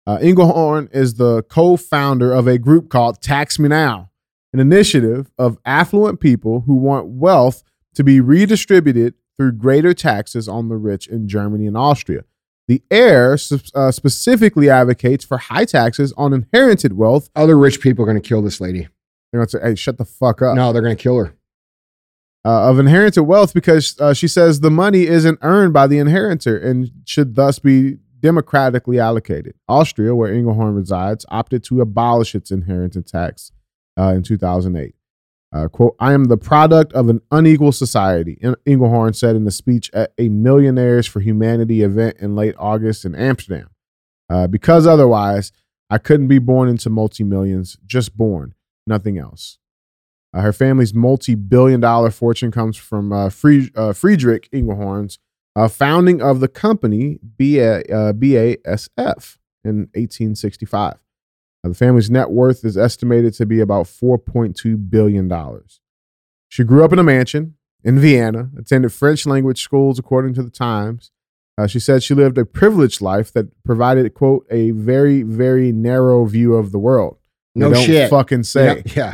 Uh, Engelhorn is the co founder of a group called Tax Me Now, an initiative of affluent people who want wealth to be redistributed through greater taxes on the rich in Germany and Austria. The heir uh, specifically advocates for high taxes on inherited wealth. Other rich people are going to kill this lady. They're going to say, hey, shut the fuck up. No, they're going to kill her. Uh, of inherited wealth because uh, she says the money isn't earned by the inheritor and should thus be democratically allocated. Austria, where Engelhorn resides, opted to abolish its inheritance tax uh, in 2008. Uh, quote, I am the product of an unequal society, Engelhorn said in a speech at a Millionaires for Humanity event in late August in Amsterdam. Uh, because otherwise, I couldn't be born into multi millions, just born, nothing else. Uh, her family's multi billion dollar fortune comes from uh, Fried- uh, Friedrich Engelhorn's uh, founding of the company BA, BASF in 1865. Uh, the family's net worth is estimated to be about $4.2 billion. She grew up in a mansion in Vienna, attended French language schools, according to the Times. Uh, she said she lived a privileged life that provided, quote, a very, very narrow view of the world. They No don't shit. fucking say. Yeah.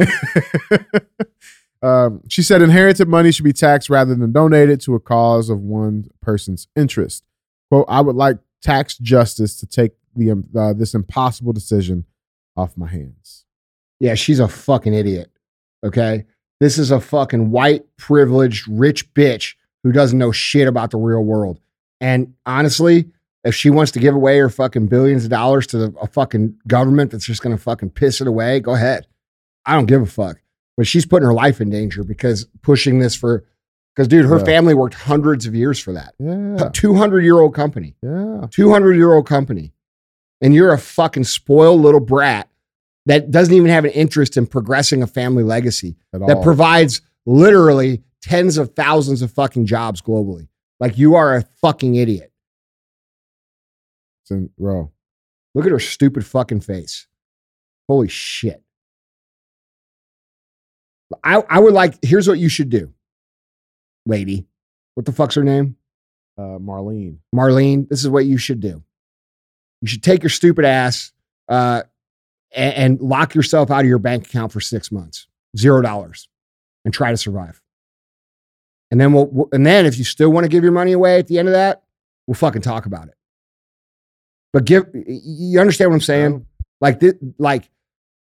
(laughs) um, she said inherited money should be taxed rather than donated to a cause of one person's interest. Quote, I would like tax justice to take the um, uh, this impossible decision off my hands. Yeah, she's a fucking idiot. Okay. This is a fucking white, privileged, rich bitch who doesn't know shit about the real world. And honestly, if she wants to give away her fucking billions of dollars to the, a fucking government that's just going to fucking piss it away, go ahead. I don't give a fuck. But she's putting her life in danger because pushing this for, because dude, her Yeah. family worked hundreds of years for that. Yeah. 200 year old company, Yeah. 200 year old company. And you're a fucking spoiled little brat that doesn't even have an interest in progressing a family legacy At that all. provides literally tens of thousands of fucking jobs globally. Like you are a fucking idiot. It's in- bro. Look at her stupid fucking face. Holy shit. I, I would like, here's what you should do, lady. What the fuck's her name? Uh, Marlene. Marlene, this is what you should do. You should take your stupid ass uh, and, and lock yourself out of your bank account for six months, zero dollars, and try to survive. And then we'll, and then if you still want to give your money away at the end of that, we'll fucking talk about it. But give you understand what I'm saying? Like this, like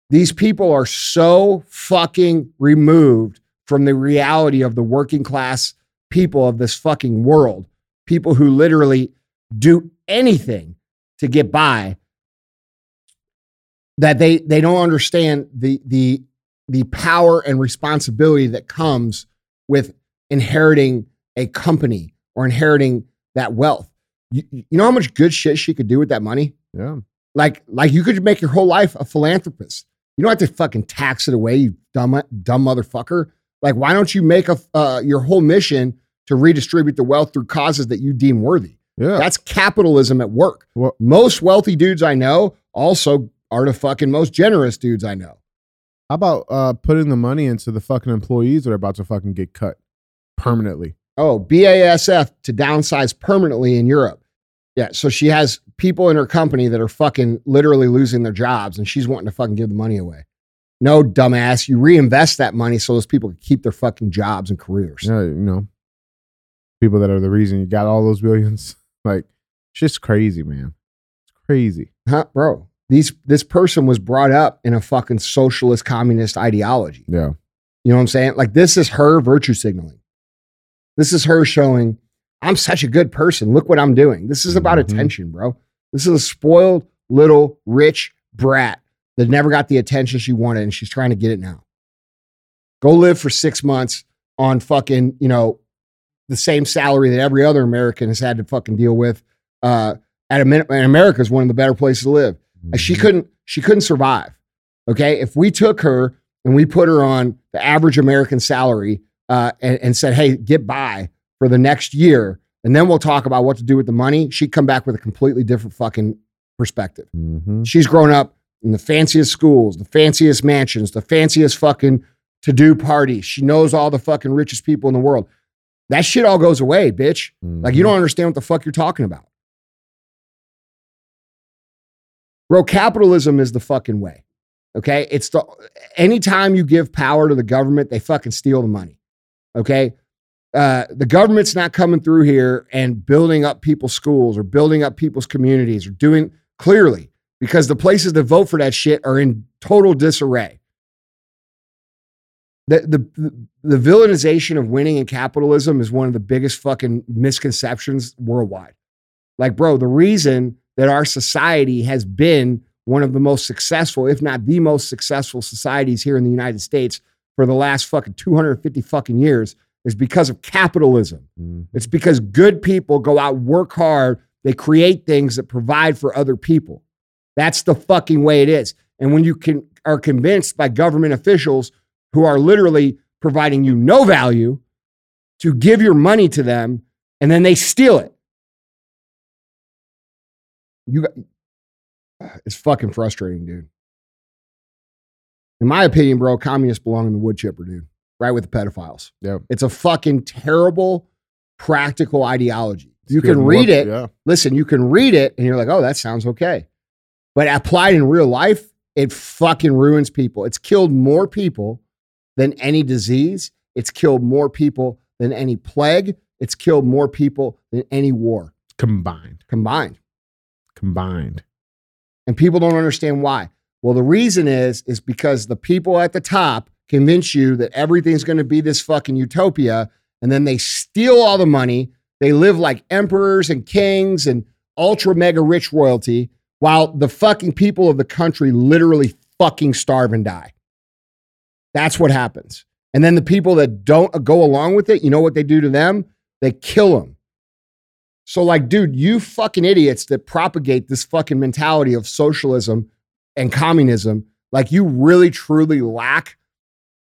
these people are so fucking removed from the reality of the working class people of this fucking world people who literally do anything to get by that they they don't understand the the the power and responsibility that comes with inheriting a company or inheriting that wealth. You, you know how much good shit she could do with that money? Yeah. like like you could make your whole life a philanthropist. You don't have to fucking tax it away you dumb dumb motherfucker. Like why don't you make a uh, your whole mission to redistribute the wealth through causes that you deem worthy Yeah. that's capitalism at work. Well- most wealthy dudes I know also are the fucking most generous dudes I know. How about uh, putting the money into the fucking employees that are about to fucking get cut permanently? Oh, BASF to downsize permanently in Europe. Yeah, so she has people in her company that are fucking literally losing their jobs and she's wanting to fucking give the money away. No, dumbass. You reinvest that money so those people can keep their fucking jobs and careers. Yeah, you know, people that are the reason you got all those billions. (laughs) Like, it's just crazy, man. It's crazy. Huh, bro? These this person was brought up in a fucking socialist communist ideology. Yeah. You know what I'm saying? Like this is her virtue signaling. This is her showing I'm such a good person. Look what I'm doing. This is about Mhm. attention, bro. This is a spoiled little rich brat that never got the attention she wanted and she's trying to get it now. Go live for 6 months on fucking, you know, the same salary that every other American has had to fucking deal with. Uh at a minute, and America is one of the better places to live. And She couldn't she couldn't survive. Okay? If we took her and we put her on the average American salary uh, and, and said, "Hey, get by for the next year," and then we'll talk about what to do with the money, she'd come back with a completely different fucking perspective. Mhm. She's grown up in the fanciest schools, the fanciest mansions, the fanciest fucking to do parties. She knows all the fucking richest people in the world. That shit all goes away, bitch. Like you Mhm. don't understand what the fuck you're talking about. Bro, capitalism is the fucking way. Okay? It's the anytime you give power to the government, they fucking steal the money. Okay? Uh, the government's not coming through here and building up people's schools or building up people's communities or doing clearly because the places that vote for that shit are in total disarray. The, the, the villainization of winning in capitalism is one of the biggest fucking misconceptions worldwide. Like, bro, the reason that our society has been one of the most successful, if not the most successful societies here in the United States for the last fucking 250 fucking years is because of capitalism. Mhm. It's because good people go out, work hard, they create things that provide for other people. That's the fucking way it is. And when you can are convinced by government officials who are literally providing you no value to give your money to them and then they steal it. You got, (sighs) it's fucking frustrating, dude. In my opinion, bro, communists belong in the wood chipper, dude. Right with the pedophiles. Yep. It's a fucking terrible practical ideology. You Good can read it. Yeah. Listen, you can read it and you're like, oh, that sounds okay. But applied in real life, it fucking ruins people. It's killed more people than any disease. It's killed more people than any plague. It's killed more people than any war Combined. combined. Combined. And people don't understand why. Well, the reason is is because the people at the top convince you that everything's going to be this fucking utopia. And then they steal all the money. They live like emperors and kings and ultra mega rich royalty while the fucking people of the country literally fucking starve and die. That's what happens. And then the people that don't go along with it, you know what they do to them? They kill them. So, like, dude, you fucking idiots that propagate this fucking mentality of socialism and communism, like, you really truly lack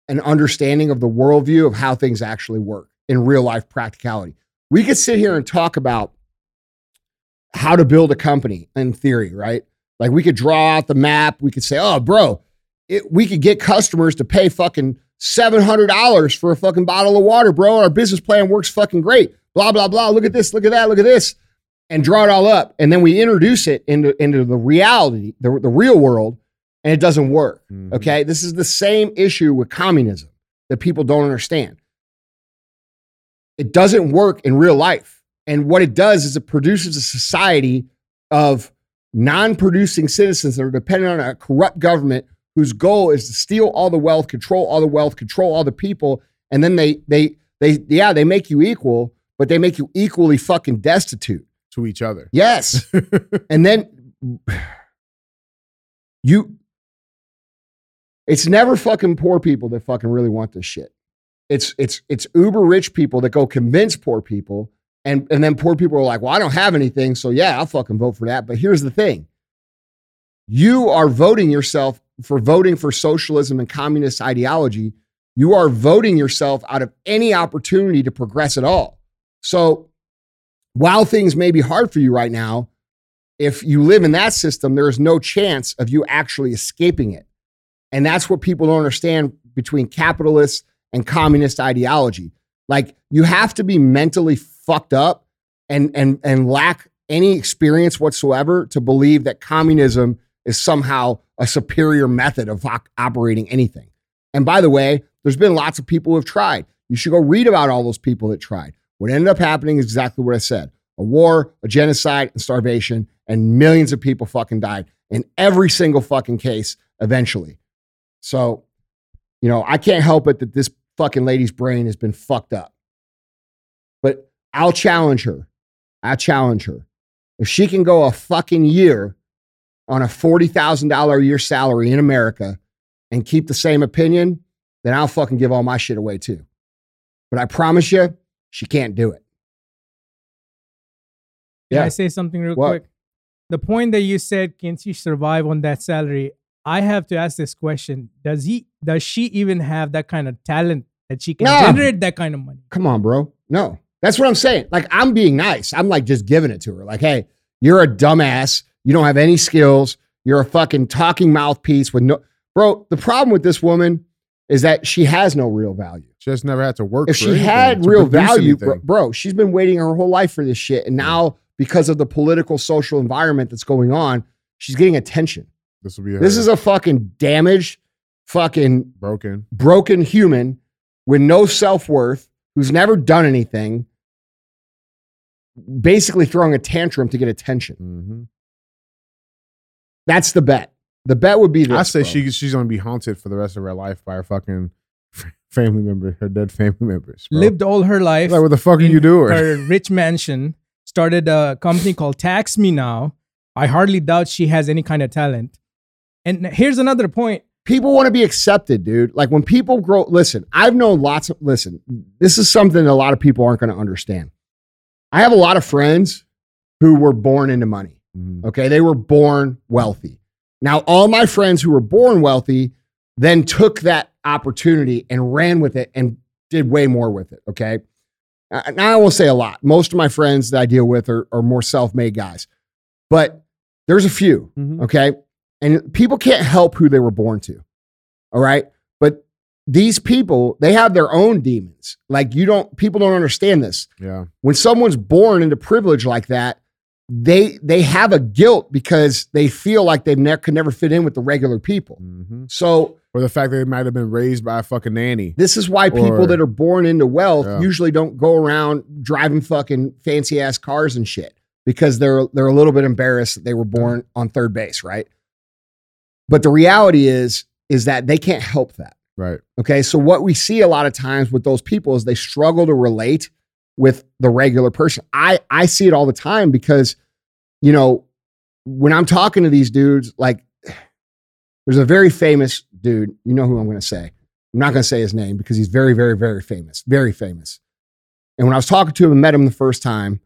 an understanding of the worldview of how things actually work in real life practicality. We could sit here and talk about how to build a company in theory, right? Like, we could draw out the map. We could say, oh, bro, it, we could get customers to pay fucking $700 for a fucking bottle of water, bro. Our business plan works fucking great blah, blah, blah. Look at this, look at that, look at this, and draw it all up. And then we introduce it into, into the reality, the, the real world, and it doesn't work. Mhm. Okay. This is the same issue with communism that people don't understand. It doesn't work in real life. And what it does is it produces a society of non producing citizens that are dependent on a corrupt government whose goal is to steal all the wealth, control all the wealth, control all the people. And then they, they, they, yeah, they make you equal, but they make you equally fucking destitute. to each other. Yes. (laughs) and then you, it's never fucking poor people that fucking really want this shit. It's it's it's uber rich people that go convince poor people, and and then poor people are like, well, I don't have anything, so yeah, I'll fucking vote for that. But here's the thing: you are voting yourself for voting for socialism and communist ideology. You are voting yourself out of any opportunity to progress at all. So while things may be hard for you right now, if you live in that system, there is no chance of you actually escaping it. And that's what people don't understand between capitalist and communist ideology. Like you have to be mentally fucked up and and and lack any experience whatsoever to believe that communism is somehow a superior method of operating anything. And by the way, there's been lots of people who have tried. You should go read about all those people that tried. What ended up happening is exactly what I said a war, a genocide, and starvation, and millions of people fucking died in every single fucking case eventually. So, you know, I can't help it that this fucking lady's brain has been fucked up. But I'll challenge her. I challenge her. If she can go a fucking year on a $40,000 a year salary in America and keep the same opinion, then I'll fucking give all my shit away too. But I promise you, she can't do it. Can Yeah. I say something real What? quick? The point that you said, can she survive on that salary? I have to ask this question: Does he? Does she even have that kind of talent that she can No. generate that kind of money? Come on, bro. No, that's what I'm saying. Like, I'm being nice. I'm like just giving it to her. Like, hey, you're a dumbass. You don't have any skills. You're a fucking talking mouthpiece with no. Bro, the problem with this woman is that she has no real value. She just never had to work. If she anything had real value, bro, bro, she's been waiting her whole life for this shit. And now, because of the political social environment that's going on, she's getting attention. this will be her This is a fucking damaged, fucking broken. broken human with no self worth who's never done anything, basically throwing a tantrum to get attention. hmm That's the bet. The bet would be this. I say bro. she she's gonna be haunted for the rest of her life by her fucking (laughs) family member, her dead family members. bro. Lived all her life. Like, what the fuck are you doing? Her rich mansion. Started a company called Tax Me Now. I hardly doubt she has any kind of talent. And here's another point. people want to be accepted, dude. Like when people grow, listen, I've known lots of, listen, this is something a lot of people aren't going to understand. I have a lot of friends who were born into money. Mhm. Okay. They were born wealthy. Now, all my friends who were born wealthy then took that opportunity and ran with it and did way more with it. Okay. Uh, Now, I won't say a lot. Most of my friends that I deal with are, are more self made guys, but there's a few. Mhm. Okay. And people can't help who they were born to. All right. But these people, they have their own demons. Like you don't, people don't understand this Yeah. when someone's born into privilege like that, they they have a guilt because they feel like they ne- could never fit in with the regular people. hmm So Or the fact that they might have been raised by a fucking nanny. this is why people that are born into wealth Yeah. usually don't go around driving fucking fancy ass cars and shit because they're they're a little bit embarrassed that they were born on third base, right? But the reality is is that they can't help that. Right. Okay. So what we see a lot of times with those people is they struggle to relate with the regular person. I I see it all the time because, you know, when I'm talking to these dudes, like (sighs) there's a very famous dude. You know who I'm going to say. I'm not going to say his name because he's very, very, very famous. Very famous. And when I was talking to him and met him the first time,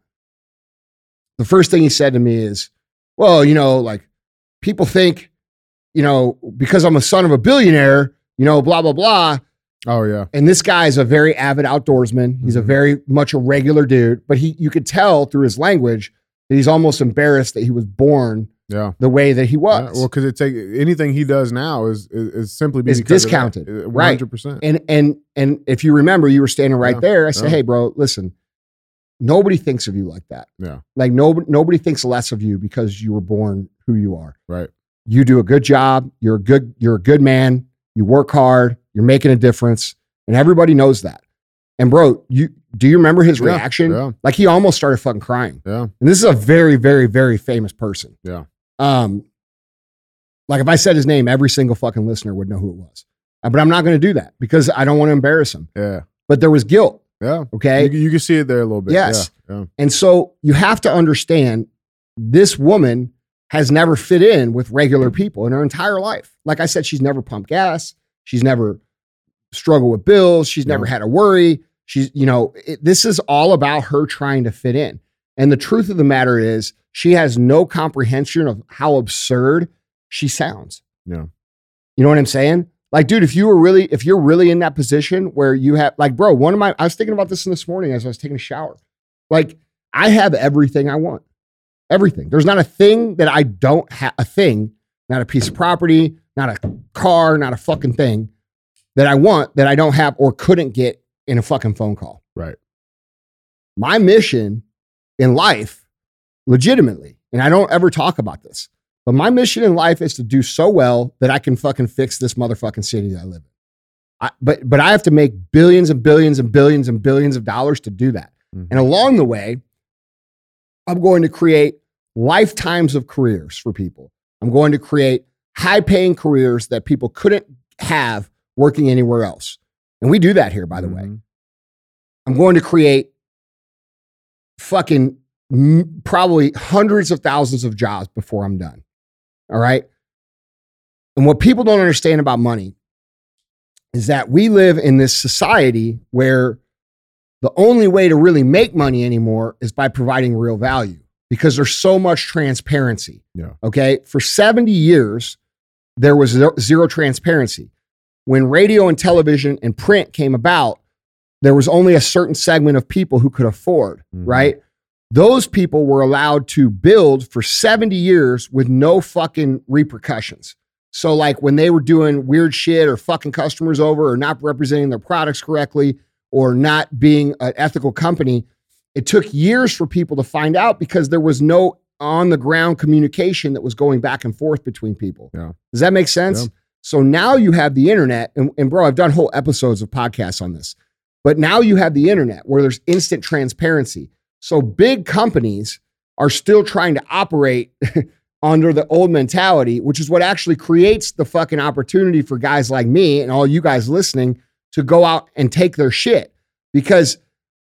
the first thing he said to me is, "Well, you know, like people think, you know, because I'm a son of a billionaire, you know, blah blah blah." Oh yeah. And this guy is a very avid outdoorsman. He's a Mhm. very much a regular dude, but he you could tell through his language he's almost embarrassed that he was born Yeah. the way that he Yeah, was. well, because it take anything he does now is is, is simply Is because of that. discounted. Right. 100%. and and and if you remember, you were standing right Yeah, there. I said, yeah. "Hey, bro, listen. Nobody thinks of you like that. Yeah. Like nobody nobody thinks less of you because you were born who you are. Right. You do a good job. You're a good you're a good man. You work hard. You're making a difference, and everybody knows that. And bro, you do you remember his Yeah, reaction? Yeah. Like he almost started fucking crying. Yeah. And this is a very, very, very famous person. Yeah. Um, like if I said his name, every single fucking listener would know who it was. Uh, But I'm not going to do that because I don't want to embarrass him. Yeah. But there was guilt. Yeah. Okay. You, you can see it there a little bit. Yes. Yeah. And so you have to understand this woman has never fit in with regular people in her entire life. Like I said, she's never pumped gas. She's never struggled with bills. She's never had to worry. She's, you know, it, this is all about her trying to fit in. And the truth of the matter is, she has no comprehension of how absurd she sounds. Yeah. You know what I'm saying? Like, dude, if you were really, if you're really in that position where you have, like, bro, one of my, I was thinking about this in this morning as I was taking a shower. Like, I have everything I want. Everything. There's not a thing that I don't have, a thing, not a piece of property, not a car, not a fucking thing that I want that I don't have or couldn't get in a fucking phone call. Right. My mission in life, legitimately, and I don't ever talk about this, but my mission in life is to do so well that I can fucking fix this motherfucking city that I live in. I, but but I have to make billions and billions and billions and billions of dollars to do that. Mhm. And along the way, I'm going to create lifetimes of careers for people. I'm going to create high paying careers that people couldn't have working anywhere else. And we do that here, by the way. Mhm. I'm going to create fucking m- probably hundreds of thousands of jobs before I'm done. All right. And what people don't understand about money is that we live in this society where the only way to really make money anymore is by providing real value because there's so much transparency. Yeah. Okay. For 70 years, there was zero transparency. When radio and television and print came about, there was only a certain segment of people who could afford, Mhm. right? Those people were allowed to build for 70 years with no fucking repercussions. So, like when they were doing weird shit or fucking customers over or not representing their products correctly or not being an ethical company, it took years for people to find out because there was no on the ground communication that was going back and forth between people. Yeah. Does that make sense? Yeah. So now you have the internet, and, and bro, I've done whole episodes of podcasts on this, but now you have the internet where there's instant transparency. So big companies are still trying to operate (laughs) under the old mentality, which is what actually creates the fucking opportunity for guys like me and all you guys listening to go out and take their shit because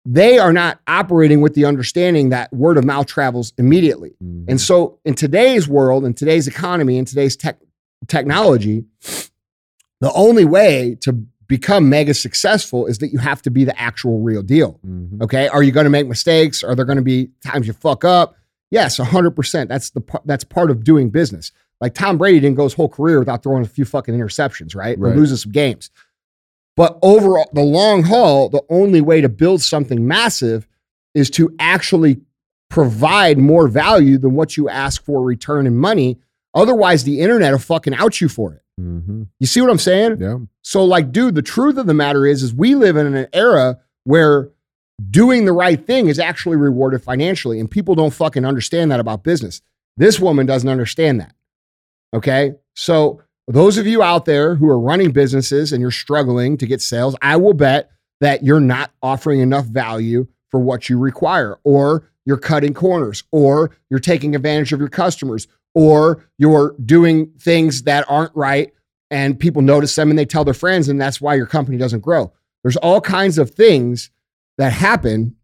they are not operating with the understanding that word of mouth travels immediately. Mhm. And so in today's world, in today's economy, in today's tech, technology, the only way to become mega successful is that you have to be the actual real deal. Mhm. Okay. Are you going to make mistakes? Are there going to be times you fuck up? Yes, 100%. That's the that's part of doing business. Like Tom Brady didn't go his whole career without throwing a few fucking interceptions, right? Or Right. losing some games. But overall, the long haul, the only way to build something massive is to actually provide more value than what you ask for return in money. Otherwise, the internet will fucking out you for it. Mhm. You see what I'm saying? Yeah. So, like, dude, the truth of the matter is, is we live in an era where doing the right thing is actually rewarded financially, and people don't fucking understand that about business. This woman doesn't understand that. Okay, so those of you out there who are running businesses and you're struggling to get sales, I will bet that you're not offering enough value for what you require, or you're cutting corners, or you're taking advantage of your customers, or you're doing things that aren't right and people notice them and they tell their friends, and that's why your company doesn't grow. There's all kinds of things that happen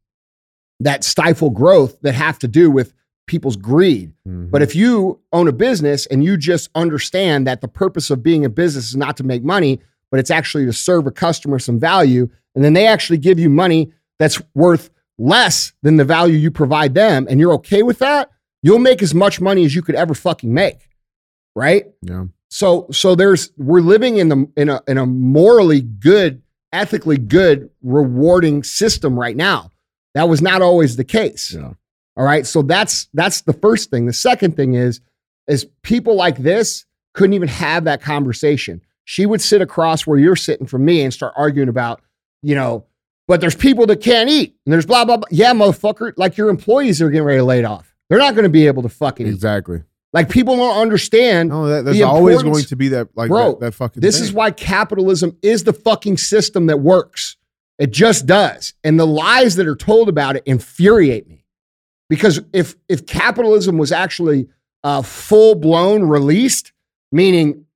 that stifle growth that have to do with people's greed. Mhm. But if you own a business and you just understand that the purpose of being a business is not to make money, but it's actually to serve a customer some value, and then they actually give you money that's worth less than the value you provide them, and you're okay with that, you'll make as much money as you could ever fucking make. Right? yeah. So so there's we're living in the in a in a morally good, ethically good, rewarding system right now. That was not always the case. Yeah. All right. So that's that's the first thing. The second thing is is people like this couldn't even have that conversation. She would sit across where you're sitting from me and start arguing about, you know, but there's people that can't eat and there's blah blah blah. Yeah, motherfucker, like your employees are getting ready to laid off. They're not going to be able to fucking. Exactly. Like people don't understand No, that, there's The always going to be that like Bro, that, that fucking. This thing. is why capitalism is the fucking system that works. It just does. And the lies that are told about it infuriate me. Because if if capitalism was actually uh, full blown released, meaning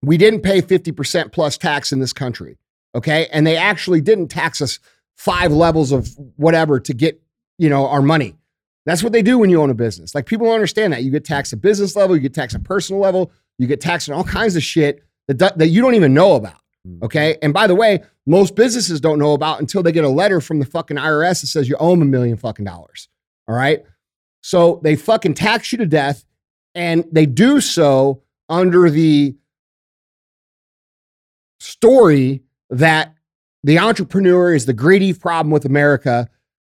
we didn't pay 50% plus tax in this country, okay? And they actually didn't tax us five levels of whatever to get, you know, our money. That's what they do when you own a business. Like people don't understand that. You get taxed at business level, you get taxed at personal level, you get taxed on all kinds of shit that, that you don't even know about. Mm. Okay. And by the way, most businesses don't know about until they get a letter from the fucking IRS that says you owe them a million fucking dollars. All right. So they fucking tax you to death and they do so under the story that the entrepreneur is the greedy problem with America.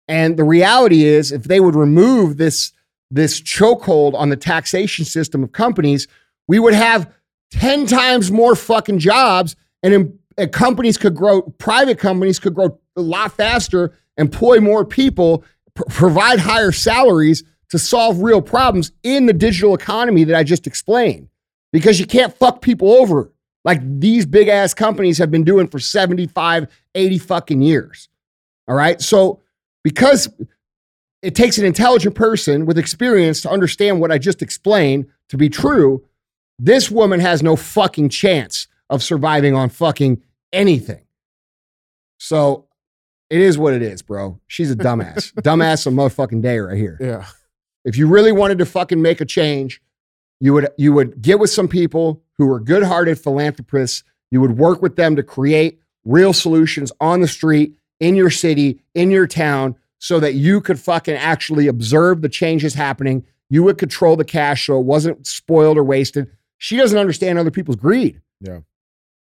And the reality is, if they would remove this, this chokehold on the taxation system of companies, we would have 10 times more fucking jobs and, and companies could grow, private companies could grow a lot faster, employ more people, pr- provide higher salaries to solve real problems in the digital economy that I just explained. Because you can't fuck people over like these big ass companies have been doing for 75, 80 fucking years. All right. So, because it takes an intelligent person with experience to understand what I just explained to be true, this woman has no fucking chance of surviving on fucking anything. So, it is what it is, bro. She's a dumbass. (laughs) dumbass a motherfucking day right here. yeah. If you really wanted to fucking make a change, you would you would get with some people who are good-hearted philanthropists. You would work with them to create real solutions on the street, in your city, in your town, so that you could fucking actually observe the changes happening. You would control the cash so it wasn't spoiled or wasted. She doesn't understand other people's greed. Yeah.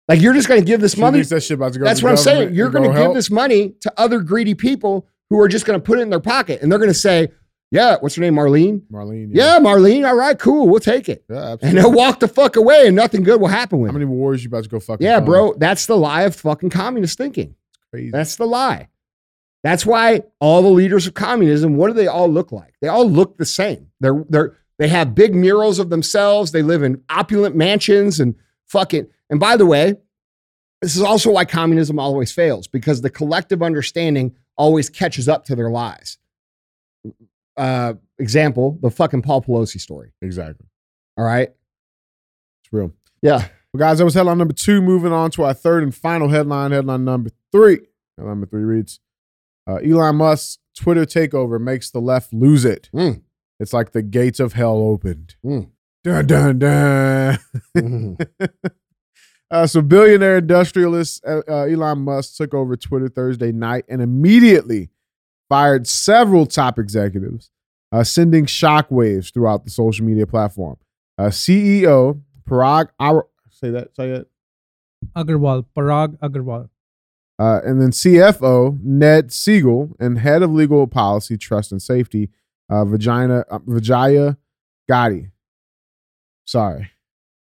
Like you're just going to give this She money. that shit about to go. That's what I'm saying. You're going to give help. this money to other greedy people who are just going to put it in their pocket, and they're going to say, "Yeah, what's her name, Marlene? Marlene. Yeah, Marlene. All right, cool. We'll take it." Yeah. And they'll walk the fuck away, and nothing good will happen with How many wars you about to go fucking? Yeah, bro. That's the lie of fucking communist thinking. Crazy. That's the lie. That's why all the leaders of communism, what do they all look like? They all look the same. They're they're they have big murals of themselves. They live in opulent mansions and fucking. And by the way, this is also why communism always fails because the collective understanding always catches up to their lies. Uh, example: the fucking Paul Pelosi story. exactly. All right. It's real. Yeah. Well, guys, that was headline number two. Moving on to our third and final headline. Headline number three. Headline number three reads uh, Elon Musk's Twitter takeover makes the left lose it. Mm. It's like the gates of hell opened. Mm. Dun, dun, dun. Mhm. (laughs) Uh, so, billionaire industrialist uh, uh, Elon Musk took over Twitter Thursday night and immediately fired several top executives, uh, sending shockwaves throughout the social media platform. Uh, CEO Parag, Ar- say that, say that, Agrawal, Parag Agrawal. uh, and then CFO Ned Segal and head of legal policy, trust and safety, uh, Vagina uh, Vijaya Gadde. Sorry,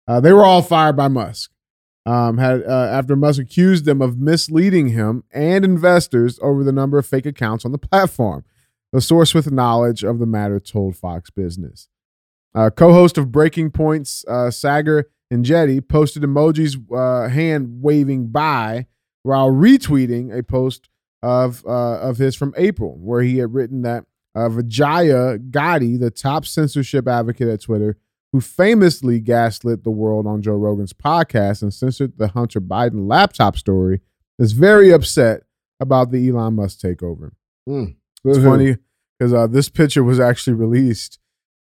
uh, they were all fired by Musk. Um, had uh, after Musk accused them of misleading him and investors over the number of fake accounts on the platform. A source with knowledge of the matter told Fox Business. Uh, co-host of Breaking Points, uh, Sagar and Jetty posted emojis uh, hand waving by while retweeting a post of uh, of his from April, where he had written that uh, Vijaya Gadde, the top censorship advocate at Twitter, who famously gaslit the world on Joe Rogan's podcast and censored the Hunter Biden laptop story, is very upset about the Elon Musk takeover. Mm. It's funny because uh, this picture was actually released.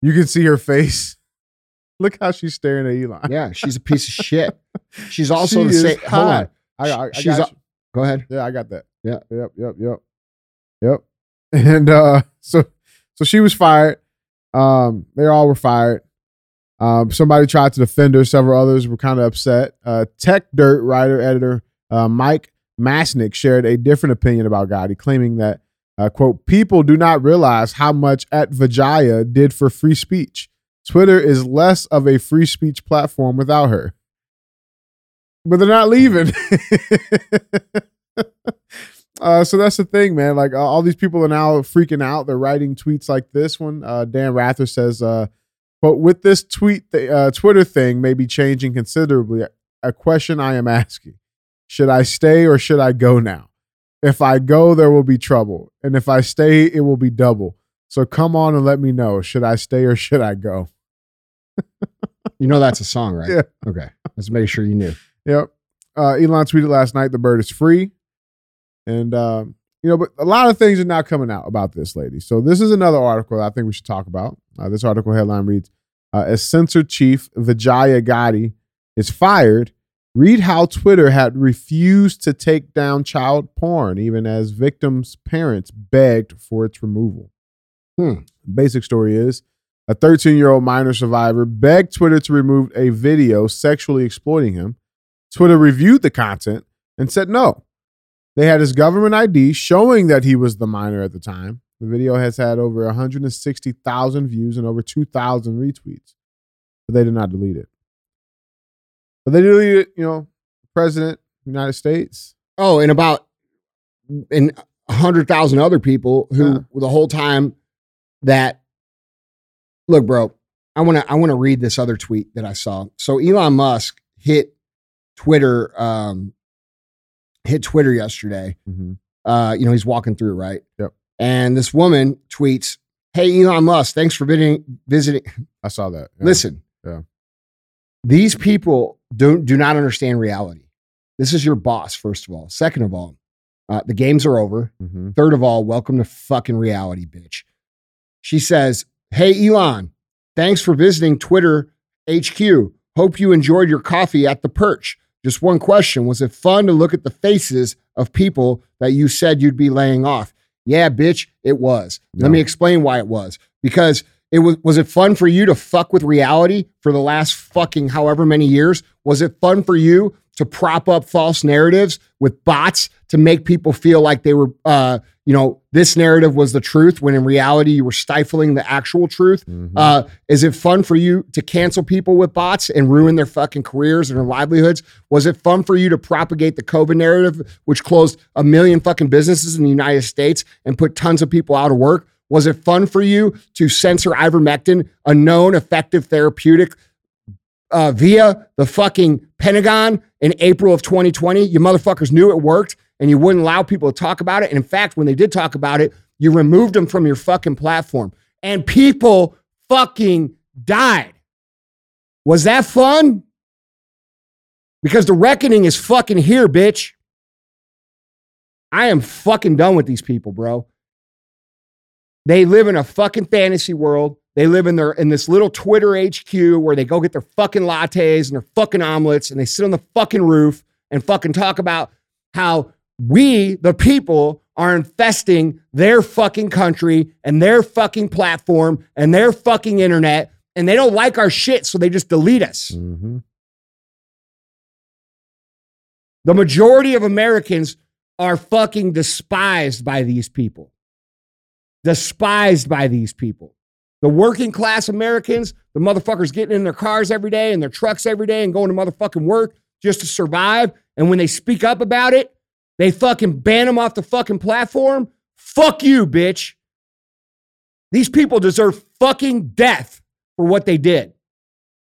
You can see her face. (laughs) Look how she's staring at Elon. Yeah, she's a piece of shit. (laughs) She's also She the same. Hold on. I, I, I She's got a- Go ahead. Yeah, I got that. Yeah. Yep. Yep. Yep. Yep. (laughs) And uh, so so she was fired. Um, they all were fired. Um, somebody tried to defend her. Several others were kind of upset. Uh, Tech Dirt writer editor uh, Mike Masnick shared a different opinion about Gadde, claiming that uh, quote people do not realize how much at Vijaya did for free speech. Twitter is less of a free speech platform without her. But they're not leaving. (laughs) Uh, so that's the thing, man. Like uh, all these people are now freaking out. They're writing tweets like this one. Uh, Dan Rather says, uh, "But with this tweet, th- uh, Twitter thing may be changing considerably. A question I am asking: Should I stay or should I go now? If I go, there will be trouble, and if I stay, it will be double. So come on and let me know: Should I stay or should I go? You know that's a song, right? Yeah. Okay. Let's make sure you knew. Yep. Uh, Elon tweeted last night, "The bird is free," and um, you know, but a lot of things are now coming out about this lady. So this is another article I think we should talk about. Uh, this article headline reads: uh, "As censor chief Vijaya Gadde is fired, read how Twitter had refused to take down child porn, even as victims' parents begged for its removal." Hmm. Basic story is. A 13 year old minor survivor begged Twitter to remove a video sexually exploiting him. Twitter reviewed the content and said no. They had his government ID showing that he was the minor at the time. The video has had over 160,000 views and over 2,000 retweets, but they did not delete it. But they deleted, you know, President of the United States. Oh, and about and a hundred thousand other people who Yeah. the whole time that look, bro, I wanna I wanna read this other tweet that I saw. So Elon Musk hit Twitter, um, hit Twitter yesterday. Uh, you know, he's walking through, right? Yep. And this woman tweets, Hey Elon Musk, thanks for visiting visiting. I saw that. Yeah. Listen, Yeah. these people don't do not understand reality. This is your boss, first of all. Second of all, uh, the games are over. Mhm. Third of all, welcome to fucking reality, bitch. She says, Hey, Elon, thanks for visiting Twitter HQ. Hope you enjoyed your coffee at the perch. Just one question Was it fun to look at the faces of people that you said you'd be laying off? Yeah, bitch, it was. Let me explain why it was. Because it was was it fun for you to fuck with reality for the last fucking however many years? Was it fun for you to prop up false narratives with bots to make people feel like they were uh you know this narrative was the truth when in reality you were stifling the actual truth Mhm. uh is it fun for you to cancel people with bots and ruin their fucking careers and their livelihoods was it fun for you to propagate the covid narrative which closed a million fucking businesses in the united states and put tons of people out of work was it fun for you to censor ivermectin a known effective therapeutic uh, via the fucking Pentagon in April of 2020. You motherfuckers knew it worked and you wouldn't allow people to talk about it. And in fact, when they did talk about it, you removed them from your fucking platform and people fucking died. Was that fun? Because the reckoning is fucking here, bitch. I am fucking done with these people, bro. They live in a fucking fantasy world. They live in their in this little Twitter HQ where they go get their fucking lattes and their fucking omelets and they sit on the fucking roof and fucking talk about how we, the people, are infesting their fucking country and their fucking platform and their fucking internet. And they don't like our shit, so they just delete us. Mhm. The majority of Americans are fucking despised by these people. Despised by these people. The working class Americans, the motherfuckers getting in their cars every day and their trucks every day and going to motherfucking work just to survive. And when they speak up about it, they fucking ban them off the fucking platform. Fuck you, bitch. These people deserve fucking death for what they did.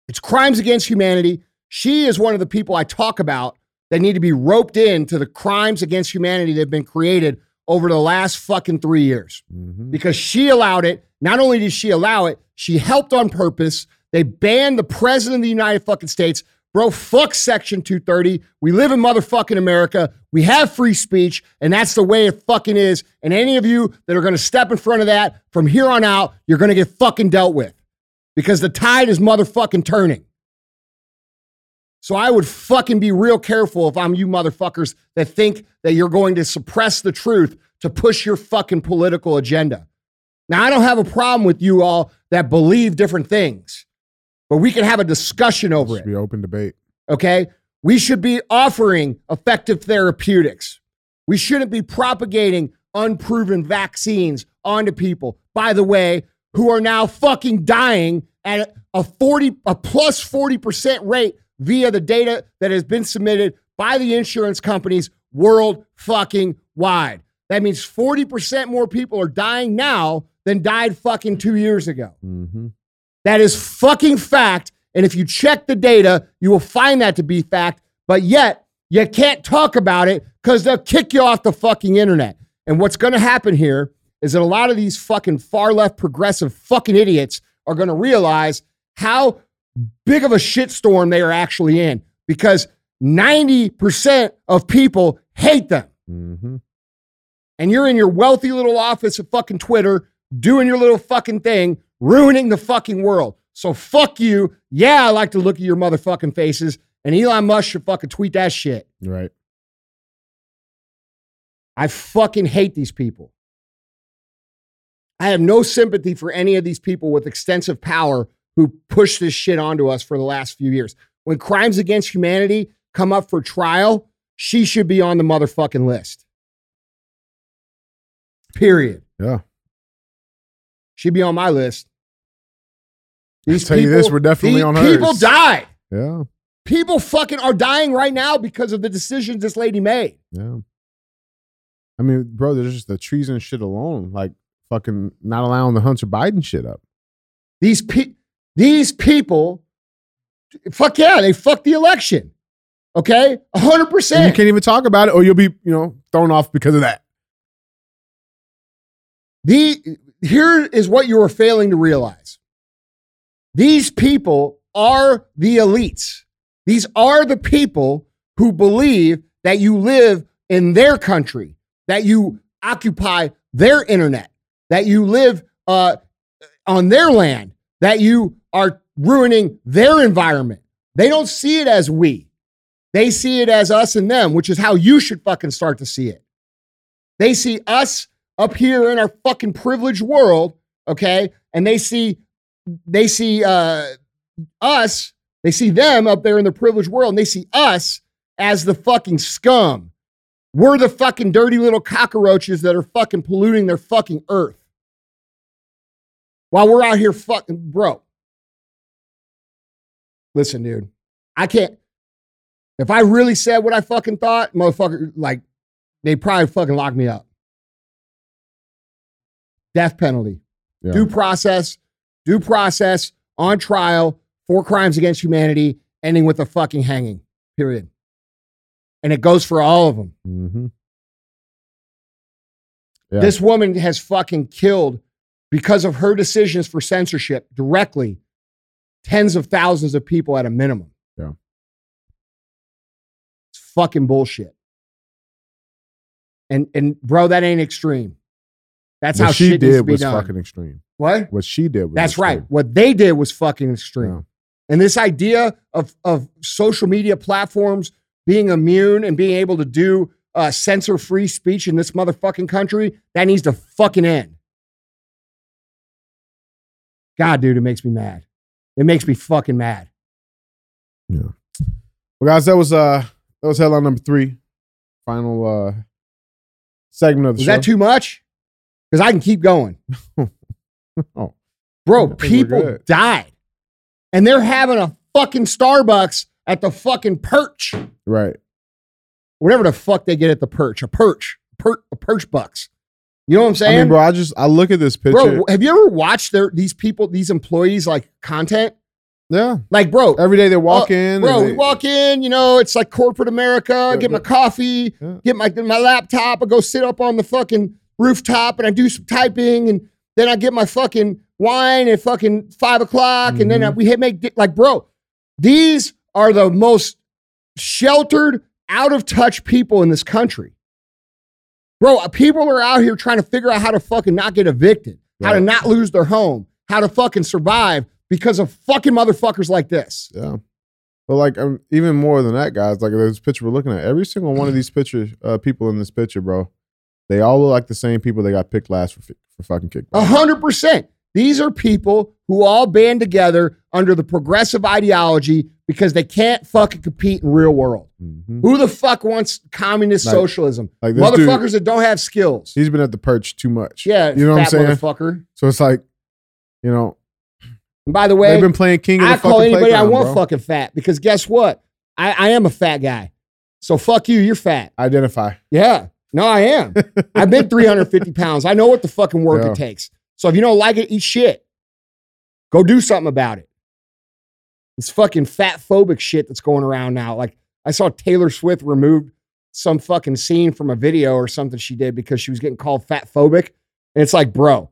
It's crimes against humanity. She is one of the people I talk about that need to be roped into the crimes against humanity that have been created over the last fucking three years Mhm. because she allowed it. Not only did she allow it, she helped on purpose. They banned the president of the United fucking States. Bro, fuck Section 230. We live in motherfucking America. We have free speech, and that's the way it fucking is. And any of you that are gonna step in front of that from here on out, you're gonna get fucking dealt with because the tide is motherfucking turning. So I would fucking be real careful if I'm you motherfuckers that think that you're going to suppress the truth to push your fucking political agenda. Now, I don't have a problem with you all that believe different things, but we can have a discussion over Should it. be open debate. Okay. We should be offering effective therapeutics. We shouldn't be propagating unproven vaccines onto people, by the way, who are now fucking dying at a 40, a plus 40% rate via the data that has been submitted by the insurance companies world fucking wide. That means 40% more people are dying now than died fucking two years ago. Mm-hmm. That is fucking fact. And if you check the data, you will find that to be fact. But yet, you can't talk about it because they'll kick you off the fucking internet. And what's going to happen here is that a lot of these fucking far left progressive fucking idiots are going to realize how big of a shitstorm they are actually in because 90% of people hate them Mm-hmm. and you're in your wealthy little office of fucking Twitter doing your little fucking thing, ruining the fucking world. So fuck you. Yeah, I like to look at your motherfucking faces, and Elon Musk should fucking tweet that shit. Right. I fucking hate these people. I have no sympathy for any of these people with extensive power who pushed this shit onto us for the last few years. When crimes against humanity come up for trial, she should be on the motherfucking list. Period. Yeah. She'd be on my list. I'll tell you this, we're definitely these on People die. Yeah. People fucking are dying right now because of the decisions this lady made. Yeah. I mean, bro, there's just the treason shit alone. Like fucking not allowing the Hunter Biden shit up. These pe- these people, fuck yeah, they fucked the election. Okay, hundred And you can't even talk about it, or you'll be, you know, thrown off because of that. The here is what you are failing to realize. These people are the elites. These are the people who believe that you live in their country, that you occupy their internet, that you live uh, on their land, that you are ruining their environment. They don't see it as we. They see it as us and them, which is how you should fucking start to see it. They see us up here in our fucking privileged world, okay? And they see they see uh us, they see them up there in the privileged world, and they see us as the fucking scum. We're the fucking dirty little cockroaches that are fucking polluting their fucking earth. While we're out here fucking, bro. Listen, dude, I can't. If I really said what I fucking thought, motherfucker, like, they probably fucking lock me up. Death penalty, Yeah. due process, due process on trial for crimes against humanity, ending with a fucking hanging, period. And it goes for all of them. Mm-hmm. Yeah. This woman has fucking killed because of her decisions for censorship directly tens of thousands of people at a minimum. Yeah. It's fucking bullshit. And and bro, that ain't extreme. That's what how she shit needs to did be was done. fucking extreme. what? What she did was That's right. What they did was fucking extreme. Yeah. And this idea of of social media platforms being immune and being able to do uh, censor free speech in this motherfucking country, that needs to fucking end. God, dude, it makes me mad. It makes me fucking mad. Yeah. Well, guys, that was uh that was headline number three. Final uh segment of the Was show. that too much? Because I can keep going. (laughs) oh, Bro, I think we're people died. And they're having a fucking Starbucks at the fucking perch. right. Whatever the fuck they get at the perch. A perch. Per, a perch bucks. You know what I'm saying, I mean, bro, I just I look at this picture. Bro, have you ever watched their these people, these employees like content? yeah. Like, bro, Every day they walk uh, in. bro, and we walk in, you know, it's like corporate America. Yeah, get my coffee, Yeah. get my my laptop. I go sit up on the fucking rooftop and I do some typing, and then I get my fucking wine at fucking five o'clock, and then uh, Mhm. we hit make like, bro, these are the most sheltered, out of touch people in this country. Bro, uh, people are out here trying to figure out how to fucking not get evicted, how to not lose their home, how to fucking survive because of fucking motherfuckers like this. Yeah. But like um, even more than that, guys, like this picture we're looking at, every single one of these pictures, uh, people in this picture, bro, they all look like the same people they got picked last for for fucking A hundred percent. These are people who all band together under the progressive ideology because they can't fucking compete in real world. Mhm. Who the fuck wants communist Like- socialism? Like this dude, Motherfuckers that don't have skills. he's been at the perch too much. Yeah, you know what I'm saying. motherfucker. So it's like, you know, And by the way, they've been playing king of the I call anybody I want bro. fucking fat because guess what? I, I am a fat guy. So fuck you, you're fat. Identify. Yeah. No, I am. (laughs) I've been 350 pounds. I know what the fucking work Yeah. it takes. So if you don't like it, eat shit. Go do something about it. This fucking fat phobic shit that's going around now. Like I saw Taylor Swift removed some fucking scene from a video or something she did because she was getting called fat phobic. And it's like, bro,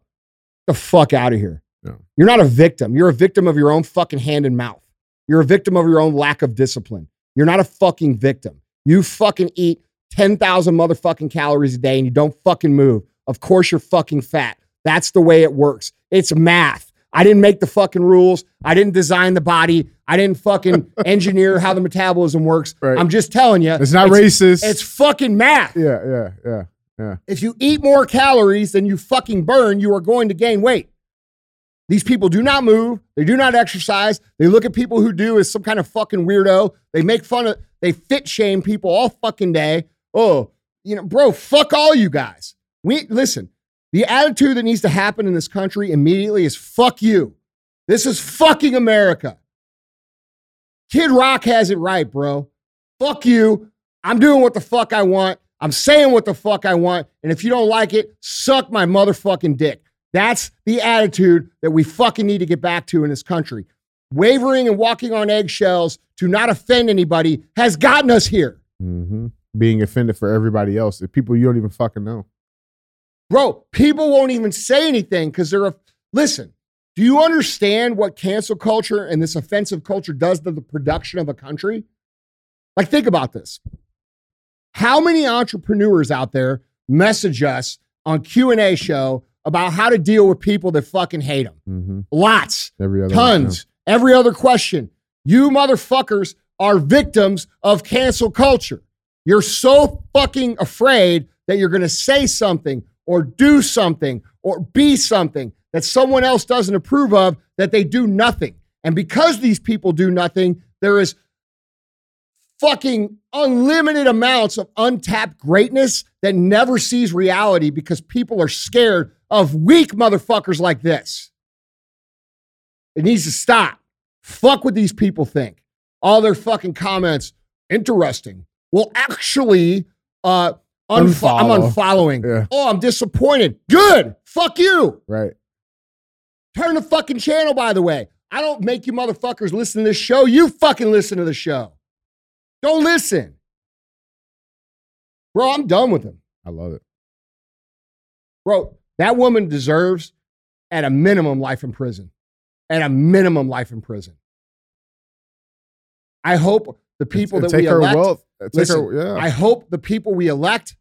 the fuck out of here. Yeah. You're not a victim. You're a victim of your own fucking hand and mouth. You're a victim of your own lack of discipline. You're not a fucking victim. You fucking eat 10,000 motherfucking calories a day and you don't fucking move. Of course you're fucking fat. That's the way it works. It's math. I didn't make the fucking rules. I didn't design the body. I didn't fucking (laughs) engineer how the metabolism works. Right. I'm just telling you. It's not racist. It's fucking math. yeah, yeah, yeah, yeah. If you eat more calories than you fucking burn, you are going to gain weight. These people do not move. They do not exercise. They look at people who do as some kind of fucking weirdo. They make fun of, they fit shame people all fucking day. Oh, you know, bro, fuck all you guys. We listen, the attitude that needs to happen in this country immediately is fuck you. This is fucking America. Kid Rock has it right, bro. Fuck you. I'm doing what the fuck I want. I'm saying what the fuck I want. And if you don't like it, suck my motherfucking dick. That's the attitude that we fucking need to get back to in this country. Wavering and walking on eggshells to not offend anybody has gotten us here. hmm Being offended for everybody else, people you don't even fucking know. Bro, people won't even say anything because they're a. Listen, do you understand what cancel culture and this offensive culture does to the production of a country? Like, think about this. How many entrepreneurs out there message us on Q&A show about how to deal with people that fucking hate them? hmm Lots. Every other Tons. Every other question. You motherfuckers are victims of cancel culture. You're so fucking afraid that you're going to say something or do something or be something that someone else doesn't approve of that they do nothing. And because these people do nothing, there is fucking unlimited amounts of untapped greatness that never sees reality because people are scared of weak motherfuckers like this. It needs to stop. Fuck what these people think. All their fucking comments, interesting. Well, actually, uh, unfo- I'm unfollowing. Yeah. Oh, I'm disappointed. Good. Fuck you. Right. Turn the fucking channel, by the way. I don't make you motherfuckers listen to this show. You fucking listen to the show. Don't listen. Bro, I'm done with him. I love it. Bro, that woman deserves at a minimum life in prison. At a minimum life in prison. I hope the people And that take we elect, wealth. Uh, take listen, her, yeah. I hope the people we elect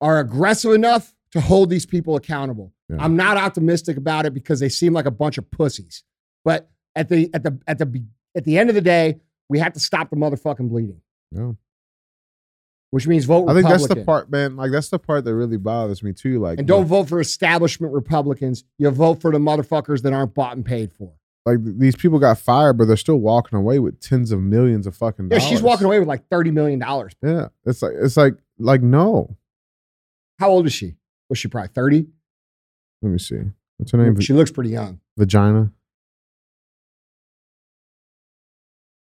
are aggressive enough to hold these people accountable. Yeah. I'm not optimistic about it because they seem like a bunch of pussies. But at the at the at the at the end of the day, we have to stop the motherfucking bleeding, yeah. which means vote I think that's the part, man. Like that's the part that really bothers me too. Like, and don't vote for establishment Republicans. You vote for the motherfuckers that aren't bought and paid for. Like these people got fired, but they're still walking away with tens of millions of fucking dollars. Yeah, dollars. she's walking away with like $30 million. Yeah, it's like it's like like no. How old is she? Was she probably 30? Let me see. What's her name? She looks pretty young. Vagina.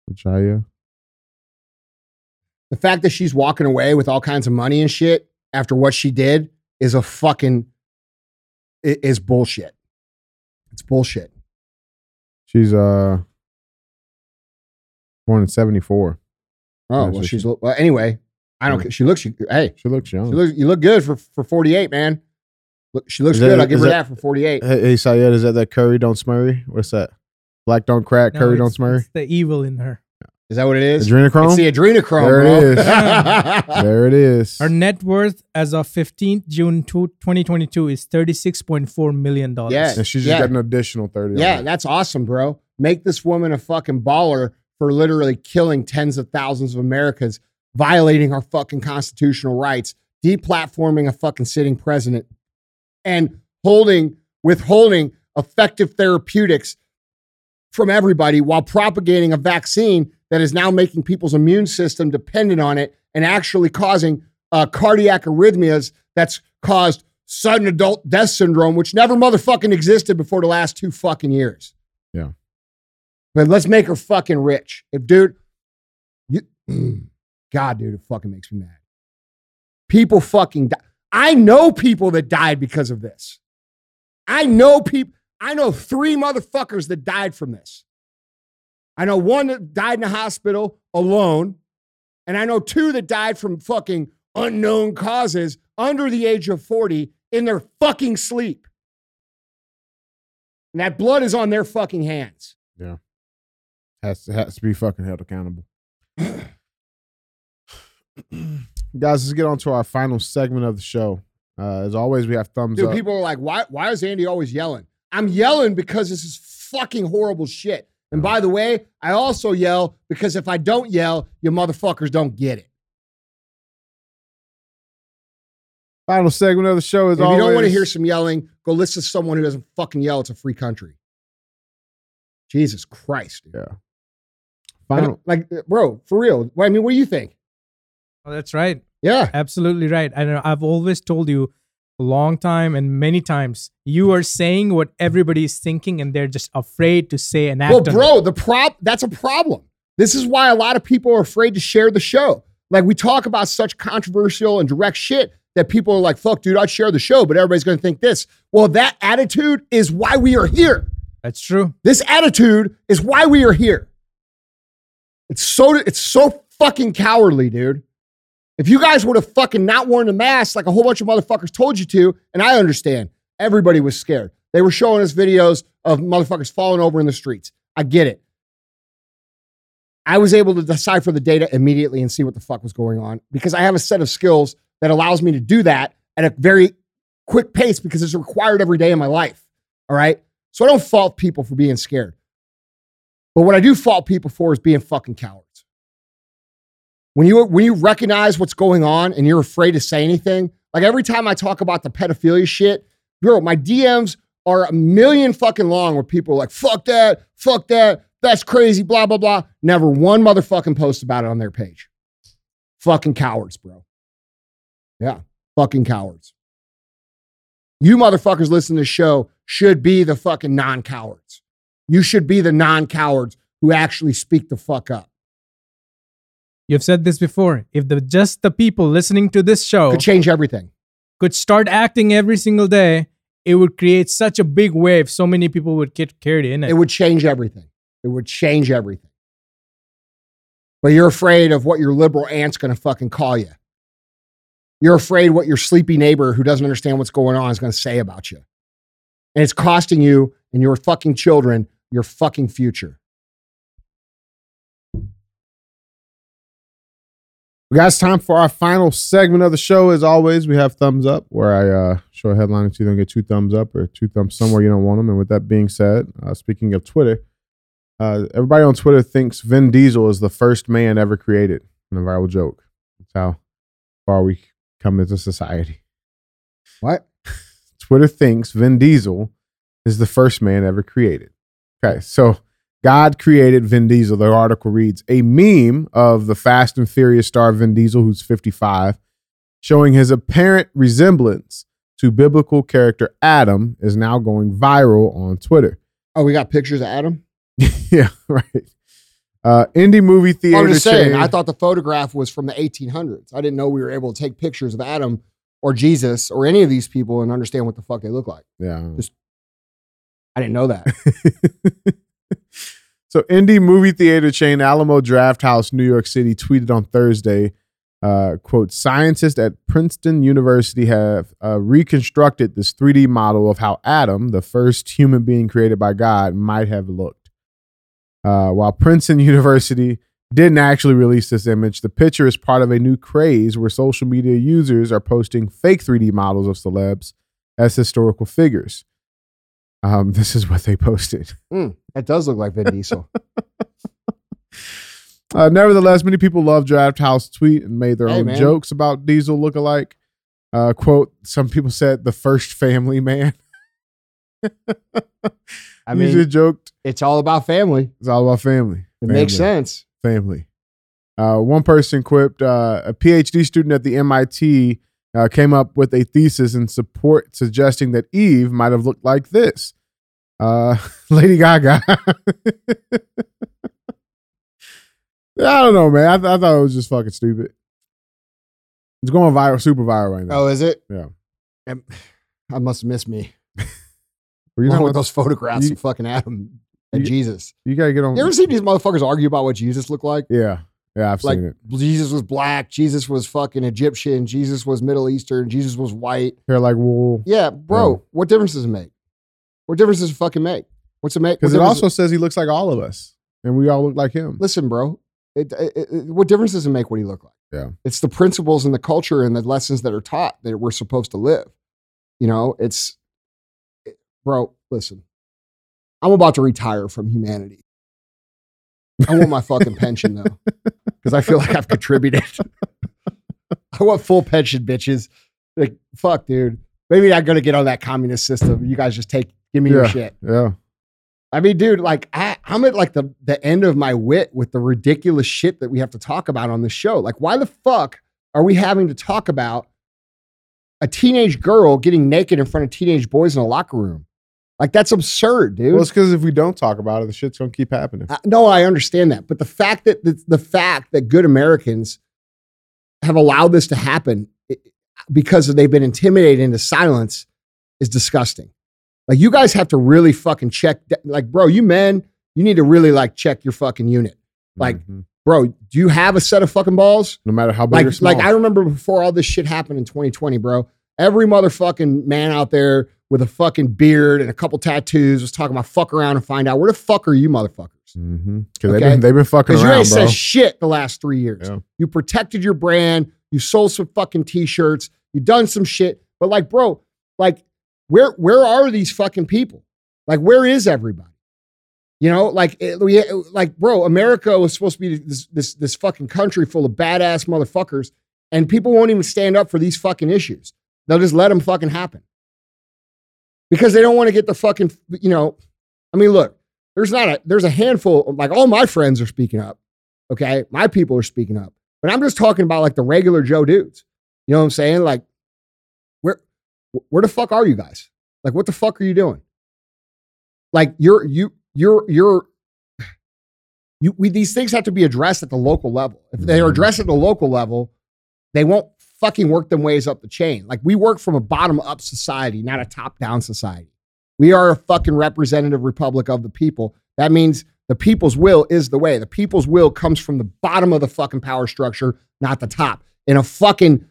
Vagina. The fact that she's walking away with all kinds of money and shit after what she did is a fucking i- is bullshit. It's bullshit. She's uh born in seventy four. Oh well, she's she- well. Anyway, I don't. Yeah. care. She looks. Hey, She looks young. she looks, you look good for for forty eight, man. Look, she looks that- good. I'll give her that- that, for 48. Hey, hey Syed, is that that curry don't smurry? What's that? Black don't crack, No, curry don't it's- smurry. it's the evil in her. Is that what it is? Adrenochrome. It's the adrenochrome. There it bro. is. (laughs) there it is. Her net worth as of 15th June 2, 2022 is 36.4 million dollars. Yeah. and she just Yeah. got an additional thirty. on yeah, that. that's awesome, bro. Make this woman a fucking baller for literally killing tens of thousands of Americans, violating our fucking constitutional rights, deplatforming a fucking sitting president, and holding, withholding effective therapeutics from everybody while propagating a vaccine that is now making people's immune system dependent on it and actually causing uh, cardiac arrhythmias that's caused sudden adult death syndrome, which never motherfucking existed before the last two fucking years. Yeah. But let's make her fucking rich. If dude, you, (clears throat) God, dude, it fucking makes me mad. People fucking die. I know people that died because of this. I know people. I know three motherfuckers that died from this. I know one that died in a hospital alone, and I know two that died from fucking unknown causes under the age of 40 in their fucking sleep. And that blood is on their fucking hands. Yeah. Has to, has to be fucking held accountable. (clears throat) Guys, let's get on to our final segment of the show. Uh, as always, we have thumbs Dude, up. people are like, why, why is Andy always yelling? I'm yelling because this is fucking horrible shit. And by the way, I also yell because if I don't yell, you motherfuckers don't get it. final segment of the show is If you don't want to hear some yelling, go listen to someone who doesn't fucking yell. It's a free country. Jesus Christ. Dude. Yeah. Final. Like, bro, for real. I mean, what do you think? Oh, that's right. Yeah. Absolutely right. I know I've always told you a long time and many times you are saying what everybody is thinking and they're just afraid to say and act Well, on it. bro, the prop that's a problem. This is why a lot of people are afraid to share the show. Like we talk about such controversial and direct shit that people are like, fuck, dude, I'd share the show, but everybody's gonna think this. Well, that attitude is why we are here. That's true. This attitude is why we are here. It's so it's so fucking cowardly, dude. If you guys would have fucking not worn a mask like a whole bunch of motherfuckers told you to, and I understand, everybody was scared. They were showing us videos of motherfuckers falling over in the streets. I get it. I was able to decipher the data immediately and see what the fuck was going on because I have a set of skills that allows me to do that at a very quick pace because it's required every day in my life. All right. So I don't fault people for being scared. But what I do fault people for is being fucking cowards. When you when you recognize what's going on and you're afraid to say anything, like every time I talk about the pedophilia shit, bro, my DMs are a million fucking long where people are like, fuck that, fuck that, that's crazy, blah, blah, blah. Never one motherfucking post about it on their page. Fucking cowards, bro. Yeah, fucking cowards. You motherfuckers listening to the show should be the fucking non cowards. You should be the non cowards who actually speak the fuck up. You've said this before. If the just the people listening to this show Could change everything. could start acting every single day, it would create such a big wave. So many people would get carried in it. It would change everything. It would change everything. But you're afraid of what your liberal aunt's going to fucking call you. You're afraid what your sleepy neighbor who doesn't understand what's going on is going to say about you. And it's costing you and your fucking children your fucking future. Guys, time for our final segment of the show. As always, we have thumbs up, where I uh, show a headline and you don't get two thumbs up or two thumbs somewhere you don't want them. And with that being said, uh, speaking of Twitter, uh, everybody on Twitter thinks Vin Diesel is the first man ever created in a viral joke. That's how far we come as a society. What? (laughs) Twitter thinks Vin Diesel is the first man ever created. Okay, so God created Vin Diesel. The article reads a meme of the Fast and Furious star Vin Diesel, who's 55, showing his apparent resemblance to biblical character Adam, is now going viral on Twitter. Oh, we got pictures of Adam? (laughs) yeah, right. Uh, indie movie theater. I'm just saying, I thought the photograph was from the 1800s. I didn't know we were able to take pictures of Adam or Jesus or any of these people and understand what the fuck they look like. yeah. I didn't know that. (laughs) so, indie movie theater chain Alamo Drafthouse, New York City, tweeted on Thursday Uh, quote, scientists at Princeton University have uh, reconstructed this 3D model of how Adam, the first human being created by God, might have looked. Uh, while Princeton (laughs) University didn't actually release this image, the picture is part of a new craze where social media users are posting fake 3D models of celebs as historical figures. Um, this is what they posted. Mm, that does look like Vin (laughs) Diesel. Uh, nevertheless, many people love Drafthouse tweet and made their Hey, own man. jokes about Diesel lookalike. Uh, quote: Some people said the first family man. (laughs) I mean, just joked. it's all about family. It's all about family. It makes sense. Family. Uh, one person quipped: uh, A PhD student at the MIT uh, came up with a thesis in support, suggesting that Eve might have looked like this. Uh, (laughs) Lady Gaga. (laughs) I don't know, man. I, th- I thought it was just fucking stupid. It's going viral, super viral right now. Oh, is it? Yeah. Um, I must miss me. (laughs) Well, you Along with those photographs you- of fucking Adam and you- Jesus. You gotta get on. You ever seen these motherfuckers argue about what Jesus looked like? yeah, yeah, I've Like seen it. Jesus was black, Jesus was fucking Egyptian, Jesus was Middle Eastern, Jesus was white. Hair like wool. Yeah, bro. Yeah. What difference does it make? What difference does it fucking make? What's it make? Because it also says he looks like all of us, and we all look like him. listen, bro. It, it, it- what difference does it make what he look like? Yeah. it's the principles and the culture and the lessons that are taught that we're supposed to live. You know, it's, it- bro. Listen, I'm about to retire from humanity. I want my fucking pension though, because I feel like I've contributed. (laughs) I want full pension, bitches. Like, fuck, dude. Maybe I'm gonna get on that communist system. You guys just take, give me your shit. Yeah, I mean, dude, like I, I'm at like the the end of my wit with the ridiculous shit that we have to talk about on the show. Like, why the fuck are we having to talk about a teenage girl getting naked in front of teenage boys in a locker room? Like, that's absurd, dude. well, it's because if we don't talk about it, the shit's gonna keep happening. I- no, I understand that, but the fact that the, the fact that good Americans have allowed this to happen because they've been intimidated into silence is disgusting. Like you guys have to really fucking check. Like, bro, you men, you need to really like check your fucking unit. Like, Mhm. bro, do you have a set of fucking balls? no matter how big or Like, small. like I remember before all this shit happened in 2020, bro. Every motherfucking man out there with a fucking beard and a couple tattoos was talking about fuck around and find out where the fuck are you motherfuckers? Mhm. 'Cause they've been they've been fucking Because you ain't said shit the last three years. Yeah. You protected your brand. You sold some fucking t-shirts. You done some shit. But like, bro, like, where where are these fucking people? Like, where is everybody? You know, like, it- we, like, bro, America was supposed to be this this this fucking country full of badass motherfuckers, and people won't even stand up for these fucking issues. They'll just let them fucking happen because they don't want to get the fucking, you know. I mean, look, there's not a there's a handful. Like, all my friends are speaking up. Okay, my people are speaking up, but I'm just talking about like the regular Joe dudes. You know what I'm saying? Like, where where the fuck are you guys? Like, what the fuck are you doing? Like, you're you you're you're (sighs) you we these things have to be addressed at the local level. If they are Mhm. addressed at the local level, they won't fucking work them ways up the chain. Like we work from a bottom up society, not a top down society. We are a fucking representative republic of the people. That means the people's will is the way. The people's will comes from the bottom of the fucking power structure, not the top. In a fucking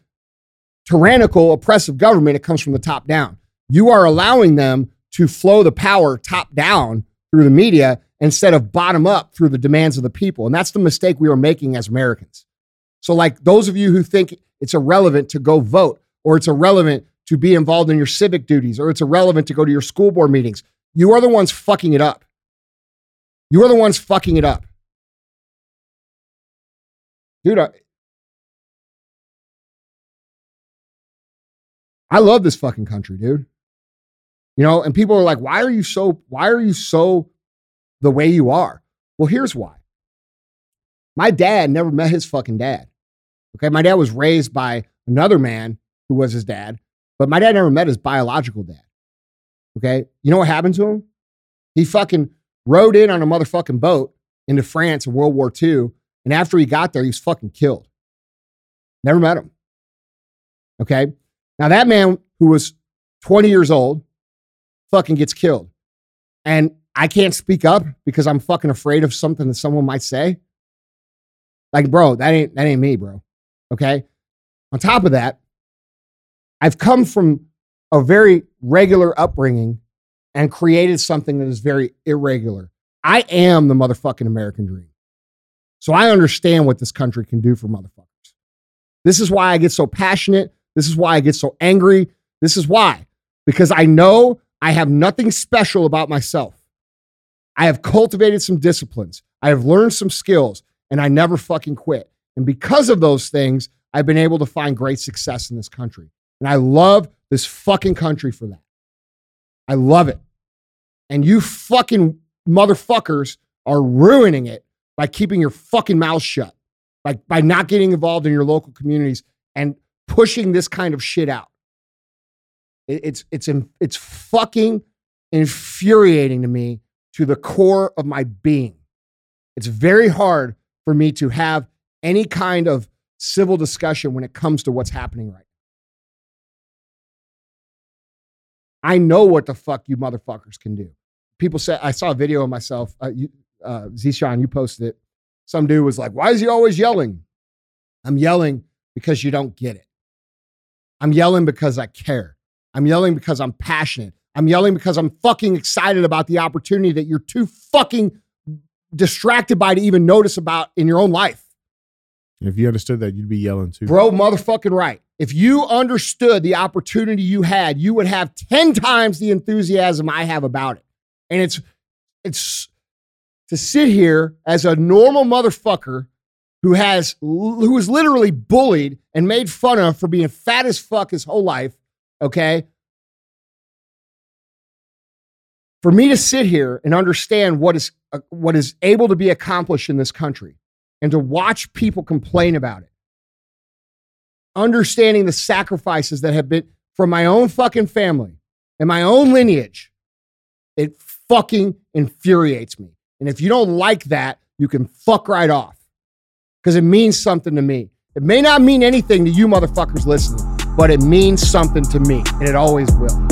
tyrannical, oppressive government, it comes from the top down. You are allowing them to flow the power top down through the media instead of bottom up through the demands of the people. And that's the mistake we are making as Americans. So, like those of you who think it's irrelevant to go vote, or it's irrelevant to be involved in your civic duties, or it's irrelevant to go to your school board meetings, you are the ones fucking it up. You are the ones fucking it up. Dude, I, I love this fucking country, dude. You know, and people are like, why are you so, why are you so the way you are? Well, here's why. My dad never met his fucking dad. Okay. My dad was raised by another man who was his dad, but my dad never met his biological dad. Okay. You know what happened to him? He fucking rode in on a motherfucking boat into France in World War II. And after he got there, he was fucking killed. Never met him. Okay. Now, that man who was 20 years old fucking gets killed. And I can't speak up because I'm fucking afraid of something that someone might say. Like, bro, that ain't that ain't me, bro. Okay. On top of that, I've come from a very regular upbringing and created something that is very irregular. I am the motherfucking American dream. So I understand what this country can do for motherfuckers. This is why I get so passionate. This is why I get so angry. This is why. Because I know I have nothing special about myself. I have cultivated some disciplines. I have learned some skills and I never fucking quit. And because of those things, I've been able to find great success in this country. And I love this fucking country for that. I love it. And you fucking motherfuckers are ruining it by keeping your fucking mouth shut, by, by not getting involved in your local communities and pushing this kind of shit out. It, it's, it's, it's fucking infuriating to me to the core of my being. It's very hard for me to have any kind of civil discussion when it comes to what's happening right now. I know what the fuck you motherfuckers can do. People say, I saw a video of myself. Uh, you, uh, Zishan, you posted it. Some dude was like, Why is he always yelling? I'm yelling because you don't get it. I'm yelling because I care. I'm yelling because I'm passionate. I'm yelling because I'm fucking excited about the opportunity that you're too fucking distracted by to even notice about in your own life. If you understood that, you'd be yelling too. Bro, motherfucking right. If you understood the opportunity you had, you would have 10 times the enthusiasm I have about it. And it's it's to sit here as a normal motherfucker who has who was literally bullied and made fun of for being fat as fuck his whole life, okay? For me to sit here and understand what is uh, what is able to be accomplished in this country and to watch people complain about it. Understanding the sacrifices that have been from my own fucking family and my own lineage, it fucking infuriates me. And if you don't like that, you can fuck right off because it means something to me. It may not mean anything to you motherfuckers listening, but it means something to me, and it always will.